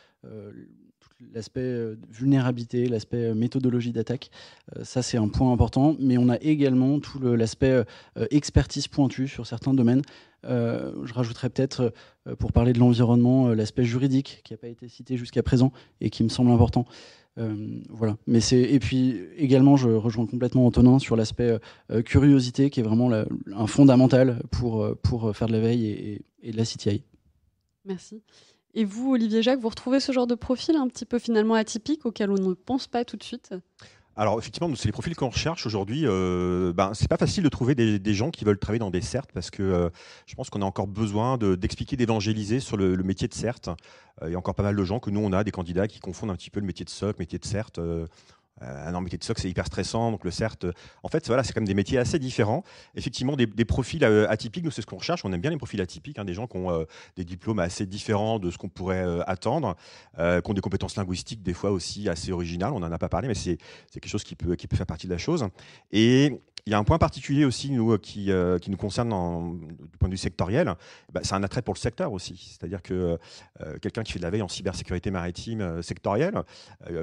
l'aspect vulnérabilité, l'aspect méthodologie d'attaque. ça, c'est un point important. Mais on a également tout l'aspect expertise pointue sur certains domaines. je rajouterais peut-être, pour parler de l'environnement, l'aspect juridique qui n'a pas été cité jusqu'à présent et qui me semble important. Euh, voilà. Mais c'est et puis également, je rejoins complètement Antonin sur l'aspect euh, curiosité qui est vraiment un fondamental pour euh, pour faire de la veille et, et, de la CTI. Merci. Et vous, Olivier Jacques, vous retrouvez ce genre de profil un petit peu finalement atypique auquel on ne pense pas tout de suite? Alors effectivement, c'est les profils qu'on recherche aujourd'hui. Euh, ben, c'est pas facile de trouver des, gens qui veulent travailler dans des CERT parce que euh, je pense qu'on a encore besoin d'expliquer, d'évangéliser sur le, métier de CERT. Euh, il y a encore pas mal de gens que nous on a des candidats qui confondent un petit peu le métier de SOC, métier de CERT. Euh, euh, un métier de SOC, c'est hyper stressant. Donc, le CERT, en fait, voilà, c'est quand même des métiers assez différents. Effectivement, des, profils atypiques, nous, c'est ce qu'on recherche. On aime bien les profils atypiques, hein, des gens qui ont des diplômes assez différents de ce qu'on pourrait attendre, qui ont des compétences linguistiques, des fois aussi assez originales. On n'en a pas parlé, mais c'est quelque chose qui peut, qui peut faire partie de la chose. Et il y a un point particulier aussi nous, euh, qui, euh, qui nous concerne du point de vue sectoriel. Bah, c'est un attrait pour le secteur aussi. C'est-à-dire que euh, quelqu'un qui fait de la veille en cybersécurité maritime sectorielle,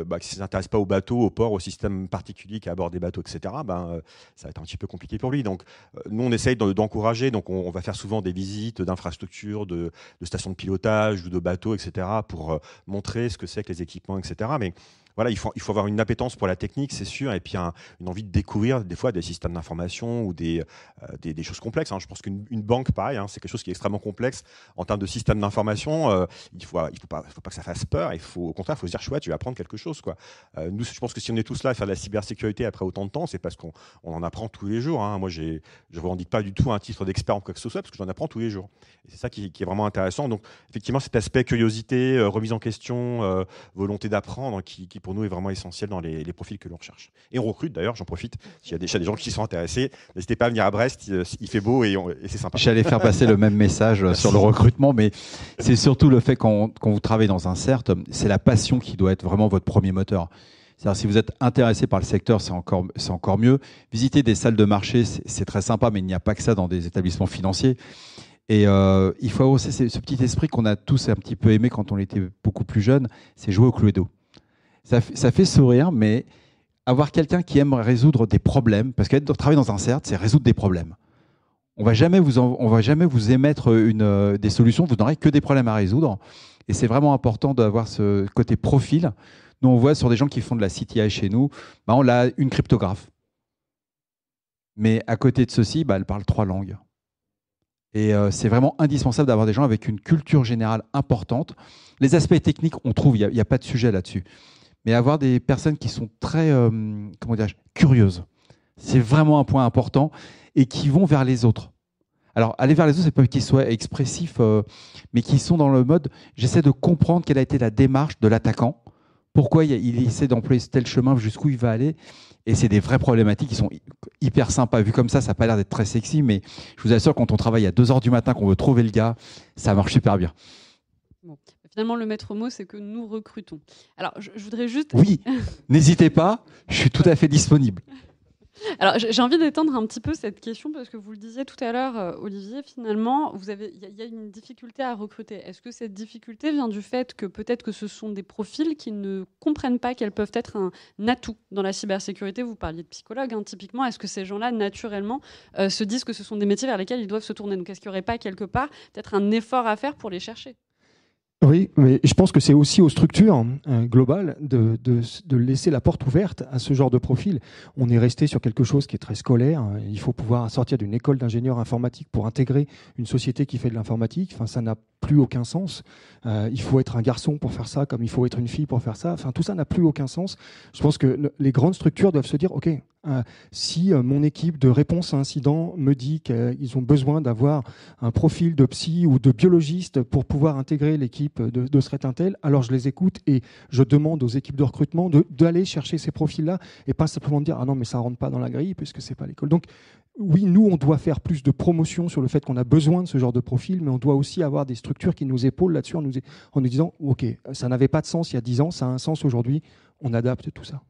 bah, qui ne s'intéresse pas aux bateaux, aux ports, au système particulier qui aborde des bateaux, etc., bah, ça va être un petit peu compliqué pour lui. Donc, nous, on essaye d'encourager. Donc, on, va faire souvent des visites d'infrastructures, de, de, stations de pilotage ou de bateaux, etc., pour montrer ce que c'est que les équipements, etc. Mais voilà, il faut, il faut avoir une appétence pour la technique, c'est sûr, et puis une envie de découvrir des fois des systèmes d'information ou des, euh, des, choses complexes. Hein. Je pense qu'une banque, pareil, hein, c'est quelque chose qui est extrêmement complexe en termes de système d'information. Euh, il faut, il faut pas, faut pas que ça fasse peur. Il faut, au contraire, il faut se dire chouette, tu vas apprendre quelque chose, quoi. Euh, nous, je pense que si on est tous là à faire de la cybersécurité après autant de temps, c'est parce qu'on on en apprend tous les jours. Hein. Moi, je ne revendique pas du tout un titre d'expert en quoi que ce soit parce que j'en apprends tous les jours. C'est ça qui, qui, est vraiment intéressant. Donc, effectivement, cet aspect curiosité, remise en question, volonté d'apprendre, qui, qui, pour nous est vraiment essentiel dans les, profils que l'on recherche. Et on recrute d'ailleurs, j'en profite, s'il y a des, des gens qui sont intéressés, n'hésitez pas à venir à Brest, il, fait beau et, c'est sympa. J'allais faire passer le même message sur le recrutement, mais c'est surtout le fait quand, quand vous travaillez dans un CERT, c'est la passion qui doit être vraiment votre premier moteur. C'est-à-dire si vous êtes intéressé par le secteur, c'est encore, c'est encore mieux. Visiter des salles de marché, c'est très sympa, mais il n'y a pas que ça dans des établissements financiers. Et euh, il faut avoir aussi ce petit esprit qu'on a tous un petit peu aimé quand on était beaucoup plus jeune, c'est jouer au Cluedo. Ça, fait sourire, mais avoir quelqu'un qui aime résoudre des problèmes, parce que travailler dans un CERT, c'est résoudre des problèmes. On va jamais vous on va jamais vous émettre une, des solutions, vous n'aurez que des problèmes à résoudre. Et c'est vraiment important d'avoir ce côté profil. Nous, on voit sur des gens qui font de la CTI chez nous, bah, on a une cryptographe. Mais à côté de ceci, bah, elle parle trois langues. Et euh, c'est vraiment indispensable d'avoir des gens avec une culture générale importante. Les aspects techniques, on trouve, il n'y a, pas de sujet là-dessus mais avoir des personnes qui sont très, euh, comment curieuses. C'est vraiment un point important et qui vont vers les autres. Alors, aller vers les autres, c'est pas qu'ils soient expressifs, euh, mais qui sont dans le mode j'essaie de comprendre quelle a été la démarche de l'attaquant, pourquoi il, essaie d'employer tel chemin, jusqu'où il va aller. Et c'est des vraies problématiques qui sont hyper sympas. Vu comme ça, ça n'a pas l'air d'être très sexy, mais je vous assure, quand on travaille à 2 h du matin, qu'on veut trouver le gars, ça marche super bien. Finalement, le maître mot, c'est que nous recrutons. Alors, je, voudrais juste. Oui, n'hésitez pas, je suis tout à fait disponible. Alors, j'ai envie d'étendre un petit peu cette question parce que vous le disiez tout à l'heure, euh, Olivier. Finalement, vous avez, il y, a une difficulté à recruter. Est-ce que cette difficulté vient du fait que peut-être que ce sont des profils qui ne comprennent pas qu'elles peuvent être un atout dans la cybersécurité? Vous parliez de psychologues, hein, typiquement. Est-ce que ces gens-là, naturellement, euh, se disent que ce sont des métiers vers lesquels ils doivent se tourner? Donc, est-ce qu'il n'y aurait pas quelque part peut-être un effort à faire pour les chercher? Oui, mais je pense que c'est aussi aux structures euh, globales de, laisser la porte ouverte à ce genre de profil. On est resté sur quelque chose qui est très scolaire. Il faut pouvoir sortir d'une école d'ingénieur informatique pour intégrer une société qui fait de l'informatique. Enfin, ça n'a plus aucun sens. Euh, il faut être un garçon pour faire ça, comme il faut être une fille pour faire ça. Enfin, tout ça n'a plus aucun sens. Je pense que les grandes structures doivent se dire, OK, si euh, mon équipe de réponse à incident me dit qu'ils ont besoin d'avoir un profil de psy ou de biologiste pour pouvoir intégrer l'équipe de, de Intel, alors je les écoute et je demande aux équipes de recrutement d'aller chercher ces profils-là et pas simplement dire ah non mais ça rentre pas dans la grille puisque c'est pas l'école. Donc oui, nous, on doit faire plus de promotion sur le fait qu'on a besoin de ce genre de profil, mais on doit aussi avoir des structures qui nous épaulent là-dessus en nous, en nous disant, OK, ça n'avait pas de sens il y a 10 ans, ça a un sens aujourd'hui, on adapte tout ça.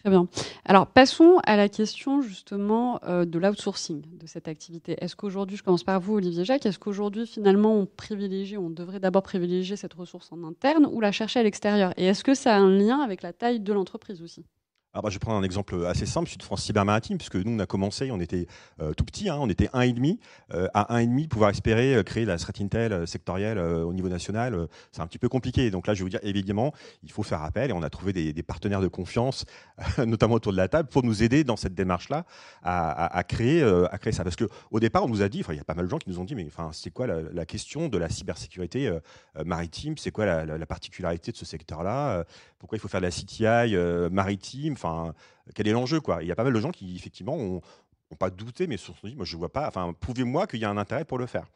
Très bien. Alors passons à la question justement euh, de l'outsourcing de cette activité. Est-ce qu'aujourd'hui, je commence par vous Olivier Jacques, est-ce qu'aujourd'hui finalement on privilégie, on devrait d'abord privilégier cette ressource en interne ou la chercher à l'extérieur? Et est-ce que ça a un lien avec la taille de l'entreprise aussi? Alors bah, je vais prendre un exemple assez simple, de France Cyber Maritime, puisque nous, on a commencé, on était euh, tout petit, hein, on était 1,5. Euh, à 1,5, pouvoir espérer euh, créer la threat intel euh, sectorielle au niveau national, c'est un petit peu compliqué. Donc là, je vais vous dire, évidemment, il faut faire appel, et on a trouvé des, partenaires de confiance, notamment autour de la table, pour nous aider dans cette démarche-là à, créer, à créer ça. Parce qu'au départ, on nous a dit, il y a pas mal de gens qui nous ont dit, mais c'est quoi la, la, question de la cybersécurité maritime? C'est quoi la, la, particularité de ce secteur-là? Pourquoi il faut faire de la CTI maritime? Enfin, quel est l'enjeu quoi Il y a pas mal de gens qui effectivement ont, pas douté, mais se sont dit, moi je vois pas. Enfin, prouvez-moi qu'il y a un intérêt pour le faire.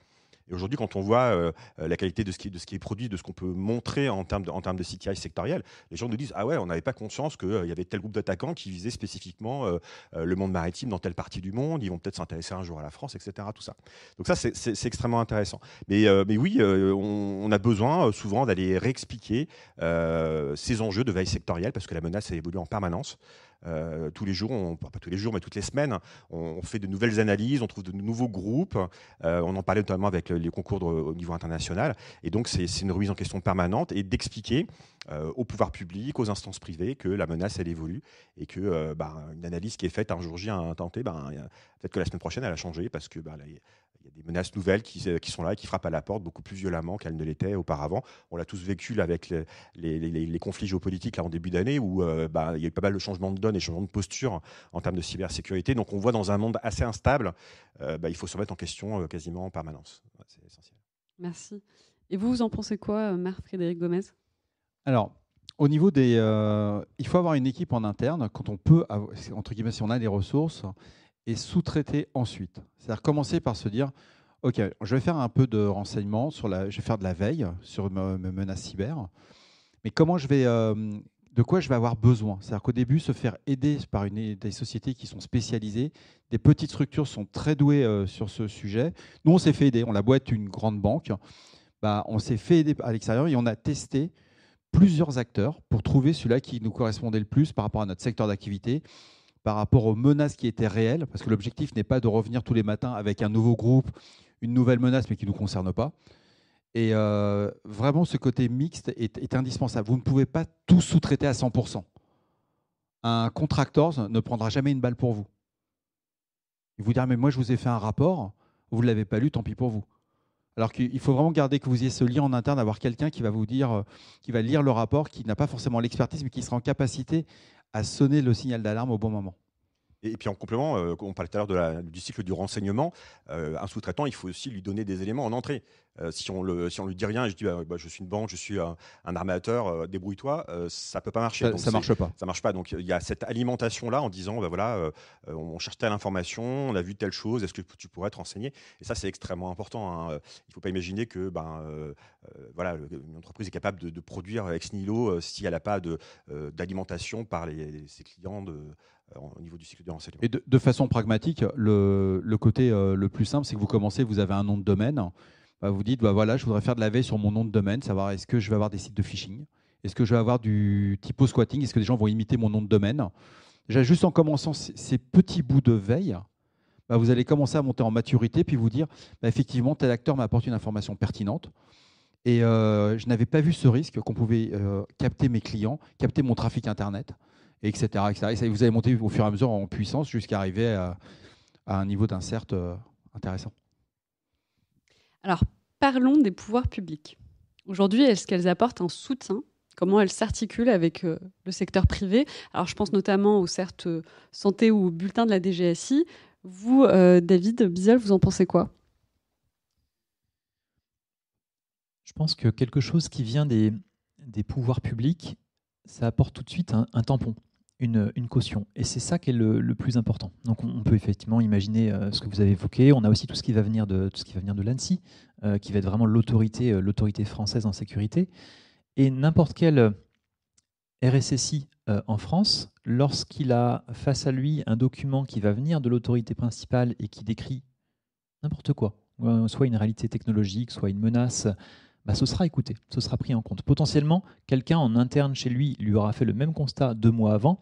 Et aujourd'hui, quand on voit euh, euh, la qualité de ce, qui, est produit, de ce qu'on peut montrer en termes de, CTI sectoriel, les gens nous disent Ah ouais, on n'avait pas conscience qu'il euh, y avait tel groupe d'attaquants qui visait spécifiquement le monde maritime dans telle partie du monde, ils vont peut-être s'intéresser un jour à la France, etc. Tout ça. Donc, ça, c'est extrêmement intéressant. Mais, oui, on, on, a besoin souvent d'aller réexpliquer ces enjeux de veille sectorielle parce que la menace a évolué en permanence. Euh, tous les jours, on, pas tous les jours, mais toutes les semaines, on, fait de nouvelles analyses, on trouve de nouveaux groupes. Euh, on en parlait notamment avec les concours au niveau international. Et donc, c'est une remise en question permanente et d'expliquer euh, au pouvoir public, aux instances privées, que la menace, elle évolue et que bah, une analyse qui est faite un jour J, un tenté, bah, peut-être que la semaine prochaine, elle a changé parce que il y a des menaces nouvelles qui, qui, sont là, qui frappent à la porte beaucoup plus violemment qu'elles ne l'étaient auparavant. On l'a tous vécu avec les, les, conflits géopolitiques là, en début d'année où bah, il y a eu pas mal de changements de donne et changements de posture en termes de cybersécurité. Donc on voit dans un monde assez instable, bah, il faut se remettre en question quasiment en permanence. C'est essentiel. Merci. Et vous, vous en pensez quoi, Marc-Frédéric Gomez? Alors, au niveau des, euh, il faut avoir une équipe en interne quand on peut, entre guillemets, si on a des ressources, et sous-traiter ensuite. C'est-à-dire commencer par se dire, ok, je vais faire un peu de renseignements sur la, je vais faire de la veille sur mes menaces cyber, mais comment je vais, euh, de quoi je vais avoir besoin? C'est-à-dire qu'au début, se faire aider par une, des sociétés qui sont spécialisées, des petites structures sont très douées euh, sur ce sujet. Nous, on s'est fait aider. On la boîte une grande banque. Bah, on s'est fait aider à l'extérieur et on a testé plusieurs acteurs pour trouver celui-là qui nous correspondait le plus par rapport à notre secteur d'activité, par rapport aux menaces qui étaient réelles, parce que l'objectif n'est pas de revenir tous les matins avec un nouveau groupe, une nouvelle menace, mais qui ne nous concerne pas. Et euh, vraiment, ce côté mixte est, indispensable. Vous ne pouvez pas tout sous-traiter à 100%. Un contractor ne prendra jamais une balle pour vous. Il vous dira, mais moi, je vous ai fait un rapport, vous ne l'avez pas lu, tant pis pour vous. Alors qu'il faut vraiment garder que vous ayez ce lien en interne, avoir quelqu'un qui va vous dire, euh, qui va lire le rapport, qui n'a pas forcément l'expertise, mais qui sera en capacité à sonner le signal d'alarme au bon moment. Et puis en complément, euh, on parlait tout à l'heure du cycle du renseignement, euh, un sous-traitant, il faut aussi lui donner des éléments en entrée. Euh, si on le, si on lui dit rien, et je dis bah, bah, je suis une banque, je suis un, armateur, débrouille-toi, ça peut pas marcher. Ça, ne marche pas. Ça marche pas. Donc il y a cette alimentation là en disant bah, voilà, on cherche telle information, on a vu telle chose, est-ce que tu pourrais te renseigner? Et ça c'est extrêmement important. Hein. Il faut pas imaginer que ben voilà, une entreprise est capable de, produire ex nihilo si elle n'a pas d'alimentation par les, ses clients de euh, au niveau du cycle de renseignement. Et de, façon pragmatique, le, côté euh, le plus simple, c'est que vous commencez, vous avez un nom de domaine, bah, vous dites, bah, voilà, je voudrais faire de la veille sur mon nom de domaine, savoir est-ce que je vais avoir des sites de phishing, est-ce que je vais avoir du typo squatting, est-ce que des gens vont imiter mon nom de domaine? Juste en commençant ces petits bouts de veille, bah, vous allez commencer à monter en maturité, puis vous dire, effectivement, tel acteur m'apporte une information pertinente. Et euh, je n'avais pas vu ce risque qu'on pouvait capter mes clients, capter mon trafic Internet etc., Et vous allez monter au fur et à mesure en puissance jusqu'à arriver à, un niveau d'insert euh, intéressant. Alors, parlons des pouvoirs publics. Aujourd'hui, est-ce qu'elles apportent un soutien? Comment elles s'articulent avec euh, le secteur privé? Alors, je pense notamment au CERT euh, Santé ou au bulletin de la DGSI. Vous, David Bizel, vous en pensez quoi? Je pense que quelque chose qui vient des pouvoirs publics, ça apporte tout de suite un tampon une, caution. Et c'est ça qui est le, plus important. Donc on, peut effectivement imaginer euh, ce que vous avez évoqué. On a aussi tout ce qui va venir de, tout ce qui va venir de l'ANSI, euh, qui va être vraiment l'autorité, euh, l'autorité française en sécurité. Et n'importe quel RSSI en France, lorsqu'il a face à lui un document qui va venir de l'autorité principale et qui décrit n'importe quoi, soit une réalité technologique, soit une menace, bah, ce sera écouté, ce sera pris en compte. Potentiellement, quelqu'un en interne chez lui lui aura fait le même constat deux mois avant,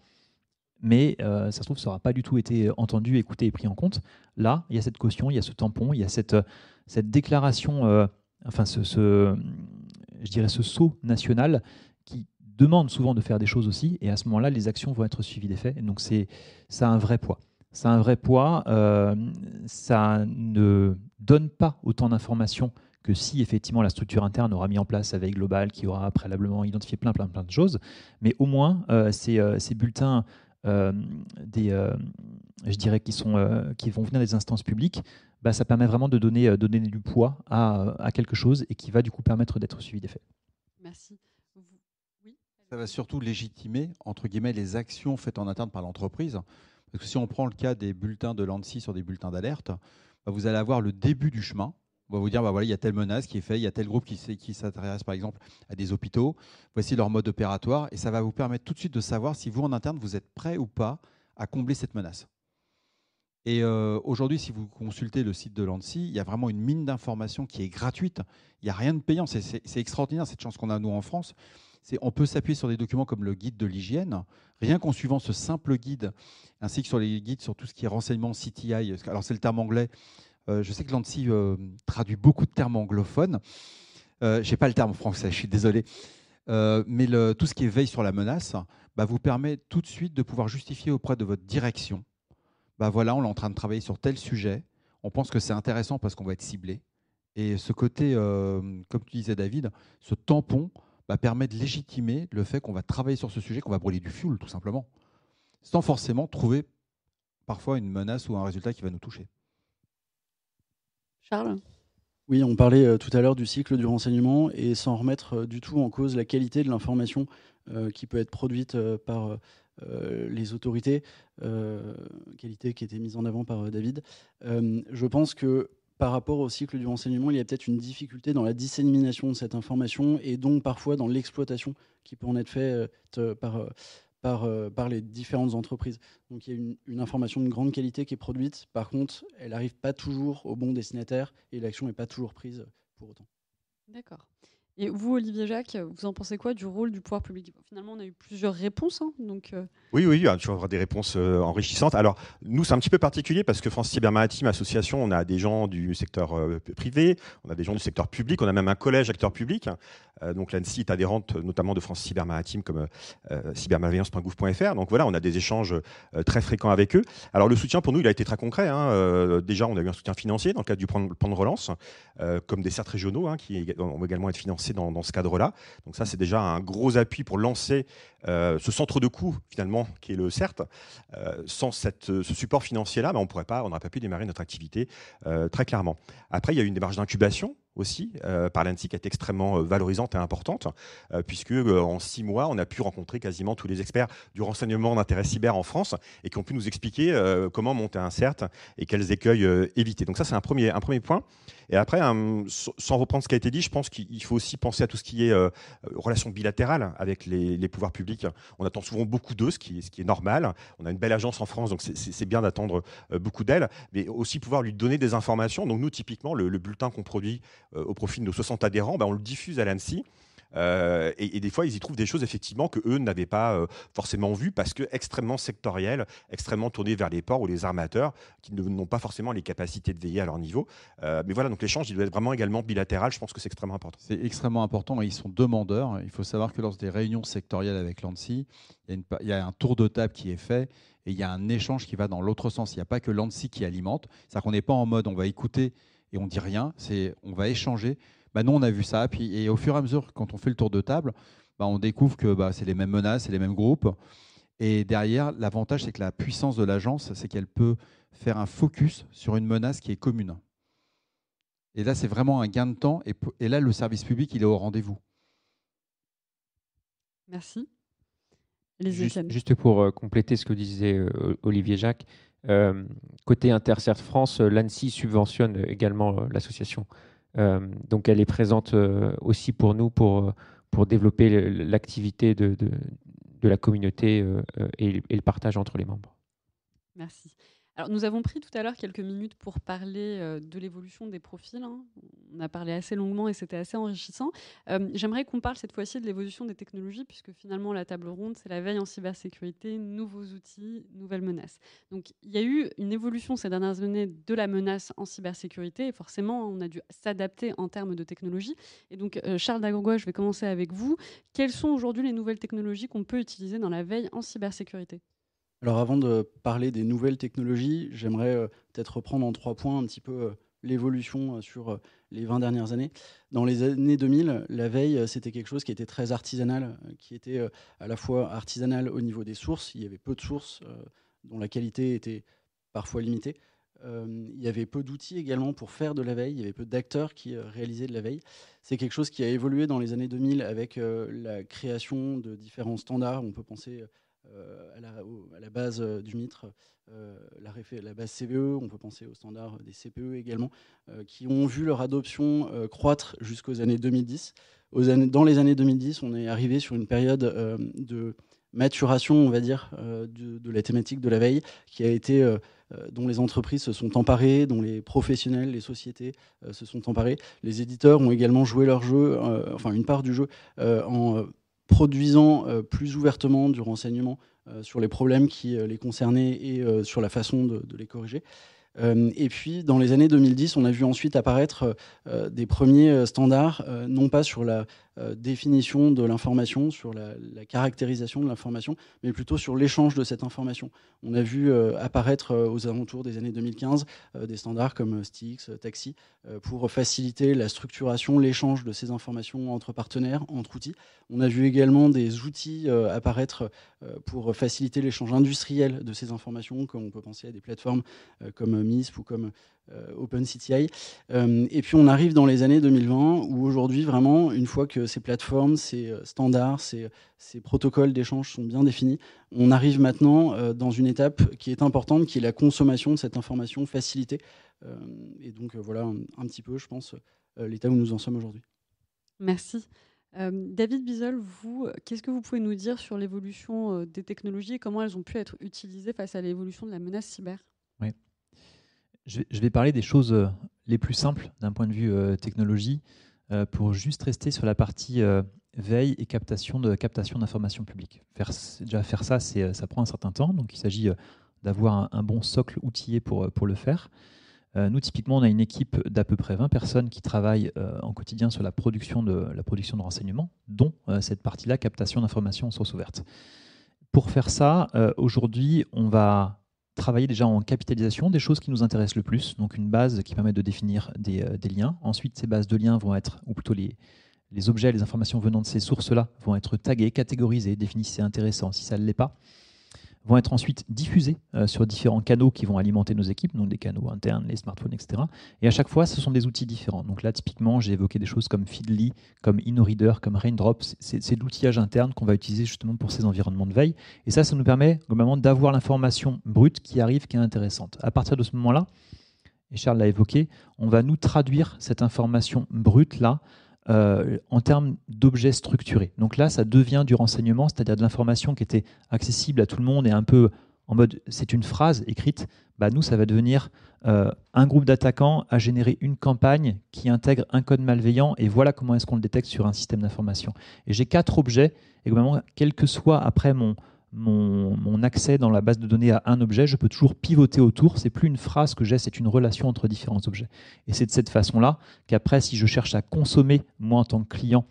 mais euh, ça se trouve, ça n'aura pas du tout été entendu, écouté et pris en compte. Là, il y a cette caution, il y a ce tampon, il y a cette, cette déclaration, euh, enfin, ce, je dirais ce saut national qui demande souvent de faire des choses aussi, et à ce moment-là, les actions vont être suivies des faits. donc, ça a un vrai poids. Ça a un vrai poids, euh, ça ne donne pas autant d'informations que si effectivement la structure interne aura mis en place avec Global, qui aura préalablement identifié plein, plein, plein de choses, mais au moins ces, ces, bulletins euh, des, euh, je dirais, qui, sont, euh, qui vont venir des instances publiques, bah, ça permet vraiment de donner, donner du poids à, à, quelque chose et qui va du coup permettre d'être suivi des faits. Merci. Oui ça va surtout légitimer, entre guillemets, les actions faites en interne par l'entreprise. Parce que si on prend le cas des bulletins de l'ANSI sur des bulletins d'alerte, bah, vous allez avoir le début du chemin on va vous dire, bah il y a telle menace qui est faite, il y a tel groupe qui, s'intéresse par exemple à des hôpitaux, voici leur mode opératoire, et ça va vous permettre tout de suite de savoir si vous en interne, vous êtes prêt ou pas à combler cette menace. Et euh, aujourd'hui, si vous consultez le site de l'ANSI, il y a vraiment une mine d'informations qui est gratuite. Il n'y a rien de payant. C'est extraordinaire cette chance qu'on a nous en France. On peut s'appuyer sur des documents comme le guide de l'hygiène. Rien qu'en suivant ce simple guide, ainsi que sur les guides sur tout ce qui est renseignement CTI, alors c'est le terme anglais, je sais que l'ANSI euh, traduit beaucoup de termes anglophones. Euh, je n'ai pas le terme français, je suis désolé. mais tout ce qui est veille sur la menace bah, vous permet tout de suite de pouvoir justifier auprès de votre direction. Bah voilà, on est en train de travailler sur tel sujet. on pense que c'est intéressant parce qu'on va être ciblé. Et ce côté, comme tu disais David, ce tampon bah, permet de légitimer le fait qu'on va travailler sur ce sujet, qu'on va brûler du fuel tout simplement, sans forcément trouver parfois une menace ou un résultat qui va nous toucher. Oui, on parlait euh, tout à l'heure du cycle du renseignement et sans remettre euh, du tout en cause la qualité de l'information euh, qui peut être produite par les autorités, qualité qui était mise en avant par David. je pense que par rapport au cycle du renseignement, il y a peut-être une difficulté dans la dissémination de cette information et donc parfois dans l'exploitation qui peut en être faite par, par, euh, par les différentes entreprises. Donc il y a une, une, information de grande qualité qui est produite. Par contre, elle n'arrive pas toujours au bon destinataire et l'action n'est pas toujours prise pour autant. D'accord. Et vous, Olivier Jacques, vous en pensez quoi du rôle du pouvoir public? Finalement, on a eu plusieurs réponses. Hein, donc, euh. Oui, oui, il va toujours avoir des réponses euh, enrichissantes. Alors, nous, c'est un petit peu particulier parce que France Cyber Maritime Association, on a des gens du secteur euh, privé, on a des gens du secteur public, on a même un collège acteur public. donc, l'ANSI est adhérente notamment de France Cyber Maritime comme cybermalveillance.gouv.fr. Donc, voilà, on a des échanges très fréquents avec eux. Alors, le soutien pour nous, il a été très concret. Hein. déjà, on a eu un soutien financier dans le cadre du plan de relance, comme des certes régionaux hein, qui vont également être financés dans, ce cadre-là. Donc ça, c'est déjà un gros appui pour lancer euh, ce centre de coût, finalement, qui est le CERT. Euh, sans cette, ce support financier-là, ben, on n'aurait pas, pu démarrer notre activité euh, très clairement. Après, il y a eu une démarche d'incubation aussi euh, par l'ANSI qui est extrêmement euh, valorisante et importante, euh, puisque en six mois, on a pu rencontrer quasiment tous les experts du renseignement d'intérêt cyber en France et qui ont pu nous expliquer comment monter un CERT et quels écueils éviter. Donc ça, c'est un premier, un premier point. Et après, sans reprendre ce qui a été dit, je pense qu'il faut aussi penser à tout ce qui est relations bilatérales avec les, pouvoirs publics. On attend souvent beaucoup d'eux, ce qui, est normal. On a une belle agence en France, donc c'est bien d'attendre beaucoup d'elle, mais aussi pouvoir lui donner des informations. Donc nous, typiquement, le bulletin qu'on produit euh, au profit de nos 60 adhérents, ben, on le diffuse à l'ANSI. Euh, et, des fois, ils y trouvent des choses effectivement que eux n'avaient pas euh, forcément vues parce que extrêmement sectorielles, extrêmement tournées vers les ports ou les armateurs qui n'ont pas forcément les capacités de veiller à leur niveau. mais voilà, donc l'échange, il doit être vraiment également bilatéral. Je pense que c'est extrêmement important. C'est extrêmement important et ils sont demandeurs. Il faut savoir que lors des réunions sectorielles avec l'ANSI, il, il y a un tour de table qui est fait et il y a un échange qui va dans l'autre sens. Il n'y a pas que l'ANSI qui alimente. C'est-à-dire qu'on n'est pas en mode on va écouter et on dit rien, c'est on va échanger. Bah, nous, on a vu ça, puis, et au fur et à mesure, quand on fait le tour de table, bah, on découvre que bah, c'est les mêmes menaces, c'est les mêmes groupes. Et derrière, l'avantage, c'est que la puissance de l'agence, c'est qu'elle peut faire un focus sur une menace qui est commune. Et là, c'est vraiment un gain de temps. Et, et là, le service public, il est au rendez-vous. Merci. Juste, juste, pour euh, compléter ce que disait euh, Olivier Jacques, euh, côté InterCert France, l'ANSI subventionne également euh, l'association. Donc elle est présente aussi pour nous pour, pour développer l'activité de, de, la communauté et le partage entre les membres. Merci. Alors, nous avons pris tout à l'heure quelques minutes pour parler euh, de l'évolution des profils. Hein. On a parlé assez longuement et c'était assez enrichissant. Euh, j'aimerais qu'on parle cette fois-ci de l'évolution des technologies, puisque finalement, la table ronde, c'est la veille en cybersécurité, nouveaux outils, nouvelles menaces. Donc, il y a eu une évolution ces dernières années de la menace en cybersécurité, et forcément, on a dû s'adapter en termes de technologie. Et donc, euh, Charles Dagourgois, je vais commencer avec vous. Quelles sont aujourd'hui les nouvelles technologies qu'on peut utiliser dans la veille en cybersécurité? Alors avant de parler des nouvelles technologies, j'aimerais euh, peut-être reprendre en trois points un petit peu euh, l'évolution euh, sur les 20 dernières années. Dans les années 2000, la veille, c'était quelque chose qui était très artisanal, qui était à la fois artisanal au niveau des sources, il y avait peu de sources dont la qualité était parfois limitée. il y avait peu d'outils également pour faire de la veille, il y avait peu d'acteurs qui réalisaient de la veille. C'est quelque chose qui a évolué dans les années 2000 avec la création de différents standards. On peut penser euh, à la, base euh, du MITRE, euh, la, base CVE, on peut penser aux standards des CPE également, qui ont vu leur adoption croître jusqu'aux années 2010. Aux années, dans les années 2010, on est arrivé sur une période de maturation, on va dire, de, la thématique de la veille, qui a été, dont les entreprises se sont emparées, dont les professionnels, les sociétés se sont emparés. Les éditeurs ont également joué leur jeu, enfin une part du jeu, en produisant euh, plus ouvertement du renseignement euh, sur les problèmes qui euh, les concernaient et sur la façon de, les corriger. et puis, dans les années 2010, on a vu ensuite apparaître des premiers standards, non pas sur la définition de l'information, sur la, caractérisation de l'information, mais plutôt sur l'échange de cette information. On a vu apparaître aux alentours des années 2015 des standards comme Stix, Taxi, pour faciliter la structuration, l'échange de ces informations entre partenaires, entre outils. On a vu également des outils apparaître pour faciliter l'échange industriel de ces informations, comme on peut penser à des plateformes comme MISP ou comme euh, OpenCTI. Euh, et puis on arrive dans les années 2020 où aujourd'hui vraiment, une fois que ces plateformes, ces euh, standards, ces, protocoles d'échange sont bien définis, on arrive maintenant dans une étape qui est importante, qui est la consommation de cette information facilitée. et donc voilà un, petit peu, je pense, l'état où nous en sommes aujourd'hui. Merci. David Bizol, vous, qu'est-ce que vous pouvez nous dire sur l'évolution des technologies et comment elles ont pu être utilisées face à l'évolution de la menace cyber? Oui je, vais parler des choses euh, les plus simples d'un point de vue euh, technologie euh, pour juste rester sur la partie veille et captation de captation d'informations publiques. Faire, déjà faire ça, ça prend un certain temps, donc il s'agit d'avoir un, bon socle outillé pour, pour le faire. nous, typiquement, on a une équipe d'à peu près 20 personnes qui travaillent en quotidien sur la production de, la production de renseignements, dont cette partie-là, captation d'informations en source ouverte. Pour faire ça, aujourd'hui, on va travailler déjà en capitalisation des choses qui nous intéressent le plus, donc une base qui permet de définir des, euh, liens. Ensuite, ces bases de liens vont être, ou plutôt les, objets, les informations venant de ces sources-là, vont être taguées, catégorisées, définies si c'est intéressant, si ça ne l'est pas vont être ensuite diffusés euh, sur différents canaux qui vont alimenter nos équipes, donc des canaux internes, les smartphones, etc. Et à chaque fois, ce sont des outils différents. Donc là, typiquement, j'ai évoqué des choses comme Feedly, comme InnoReader, comme Raindrops. C'est de l'outillage interne qu'on va utiliser justement pour ces environnements de veille. Et ça, ça nous permet globalement d'avoir l'information brute qui arrive, qui est intéressante. À partir de ce moment-là, et Charles l'a évoqué, on va nous traduire cette information brute-là euh, en termes d'objets structurés. Donc là, ça devient du renseignement, c'est-à-dire de l'information qui était accessible à tout le monde et un peu en mode c'est une phrase écrite. Bah, nous, ça va devenir euh, un groupe d'attaquants a généré une campagne qui intègre un code malveillant et voilà comment est-ce qu'on le détecte sur un système d'information. Et j'ai quatre objets et globalement, quel que soit après mon, mon, accès dans la base de données à un objet, je peux toujours pivoter autour. C'est plus une phrase que j'ai, c'est une relation entre différents objets. Et c'est de cette façon-là qu'après, si je cherche à consommer, moi en tant que client,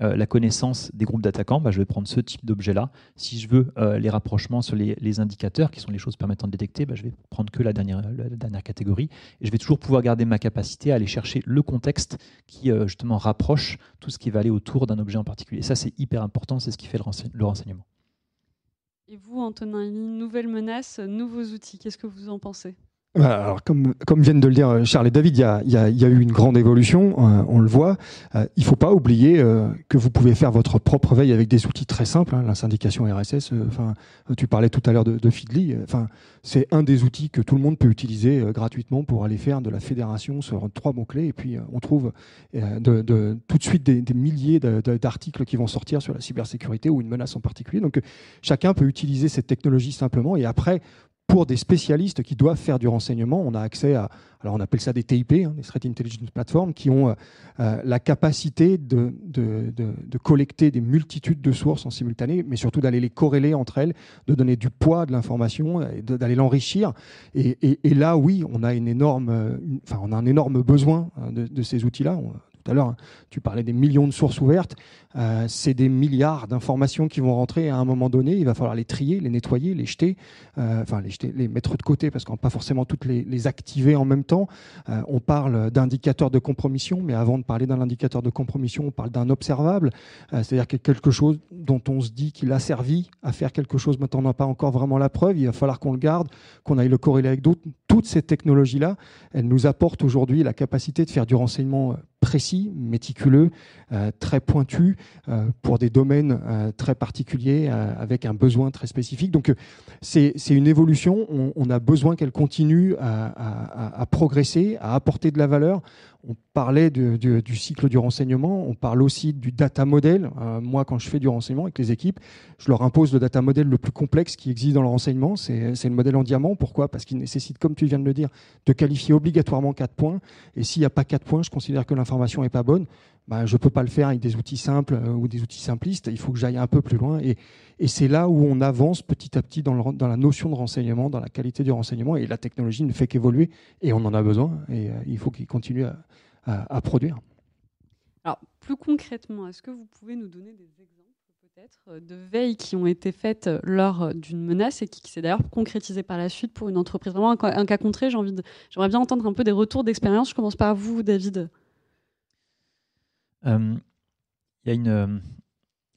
euh, la connaissance des groupes d'attaquants, bah, je vais prendre ce type d'objet-là. Si je veux euh, les rapprochements sur les, indicateurs, qui sont les choses permettant de détecter, bah, je vais prendre que la dernière, la dernière catégorie. Et je vais toujours pouvoir garder ma capacité à aller chercher le contexte qui euh, justement rapproche tout ce qui va aller autour d'un objet en particulier. Et ça, c'est hyper important, c'est ce qui fait le renseignement. Et vous, Antonin, une nouvelle menace, nouveaux outils, qu'est-ce que vous en pensez? Alors, comme, viennent de le dire Charles et David, il y a, eu une grande évolution, euh, on le voit. Euh, il ne faut pas oublier euh, que vous pouvez faire votre propre veille avec des outils très simples, hein, la syndication RSS. Enfin, tu parlais tout à l'heure de, de Feedly. Enfin, c'est un des outils que tout le monde peut utiliser gratuitement pour aller faire de la fédération sur trois mots clés. Et puis, on trouve tout de suite des, des milliers d'articles qui vont sortir sur la cybersécurité ou une menace en particulier. Donc, chacun peut utiliser cette technologie simplement. Et après, pour des spécialistes qui doivent faire du renseignement, on a accès à, alors on appelle ça des TIP, hein, des Threat Intelligence Platforms, qui ont euh, euh, la capacité de, de, de, collecter des multitudes de sources en simultané, mais surtout d'aller les corréler entre elles, de donner du poids de l'information, d'aller l'enrichir. Et, là, oui, on a une énorme, enfin, on a un énorme besoin hein, de, ces outils-là tout à l'heure, hein. tu parlais des millions de sources ouvertes. Euh, c'est des milliards d'informations qui vont rentrer à un moment donné. Il va falloir les trier, les nettoyer, les jeter, euh, enfin les mettre de côté parce qu'on pas forcément toutes les, activer en même temps. Euh, on parle d'indicateurs de compromission, mais avant de parler d'un indicateur de compromission, on parle d'un observable, c'est-à-dire quelque chose dont on se dit qu'il a servi à faire quelque chose, mais on n'a pas encore vraiment la preuve. Il va falloir qu'on le garde, qu'on aille le corréler avec d'autres. Toutes ces technologies-là, elles nous apportent aujourd'hui la capacité de faire du renseignement précis, méticuleux, très pointu pour des domaines euh, très particuliers avec un besoin très spécifique. Donc c'est une évolution. On, a besoin qu'elle continue à, progresser, à apporter de la valeur. On parlait du cycle du renseignement, on parle aussi du data model. moi, quand je fais du renseignement avec les équipes, je leur impose le data model le plus complexe qui existe dans le renseignement. C'est le modèle en diamant. Pourquoi? Parce qu'il nécessite, comme tu viens de le dire, de qualifier obligatoirement quatre points. Et s'il n'y a pas quatre points, je considère que l'information n'est pas bonne. Ben, je ne peux pas le faire avec des outils simples euh, ou des outils simplistes. Il faut que j'aille un peu plus loin. Et, c'est là où on avance petit à petit dans, la notion de renseignement, dans la qualité du renseignement. Et la technologie ne fait qu'évoluer et on en a besoin. Et euh, il faut qu'il continue à, produire. Alors, plus concrètement, est-ce que vous pouvez nous donner des exemples peut-être de veilles qui ont été faites lors d'une menace et qui, s'est d'ailleurs concrétisées par la suite pour une entreprise? Vraiment un, cas concret, j'aimerais bien entendre un peu des retours d'expérience. Je commence par vous, David. Euh, il y a une,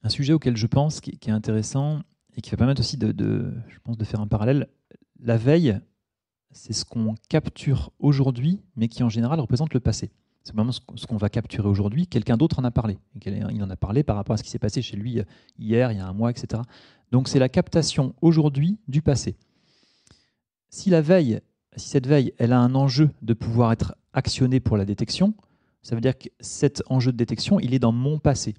un sujet auquel je pense qui, est intéressant et qui va permettre aussi de, de, je pense, de faire un parallèle. La veille, c'est ce qu'on capture aujourd'hui, mais qui en général représente le passé. C'est vraiment ce qu'on va capturer aujourd'hui. Quelqu'un d'autre en a parlé. Il en a parlé par rapport à ce qui s'est passé chez lui euh, hier, il y a un mois, etc. Donc c'est la captation aujourd'hui du passé. Si la veille, si cette veille, elle a un enjeu de pouvoir être actionnée pour la détection, ça veut dire que cet enjeu de détection, il est dans mon passé.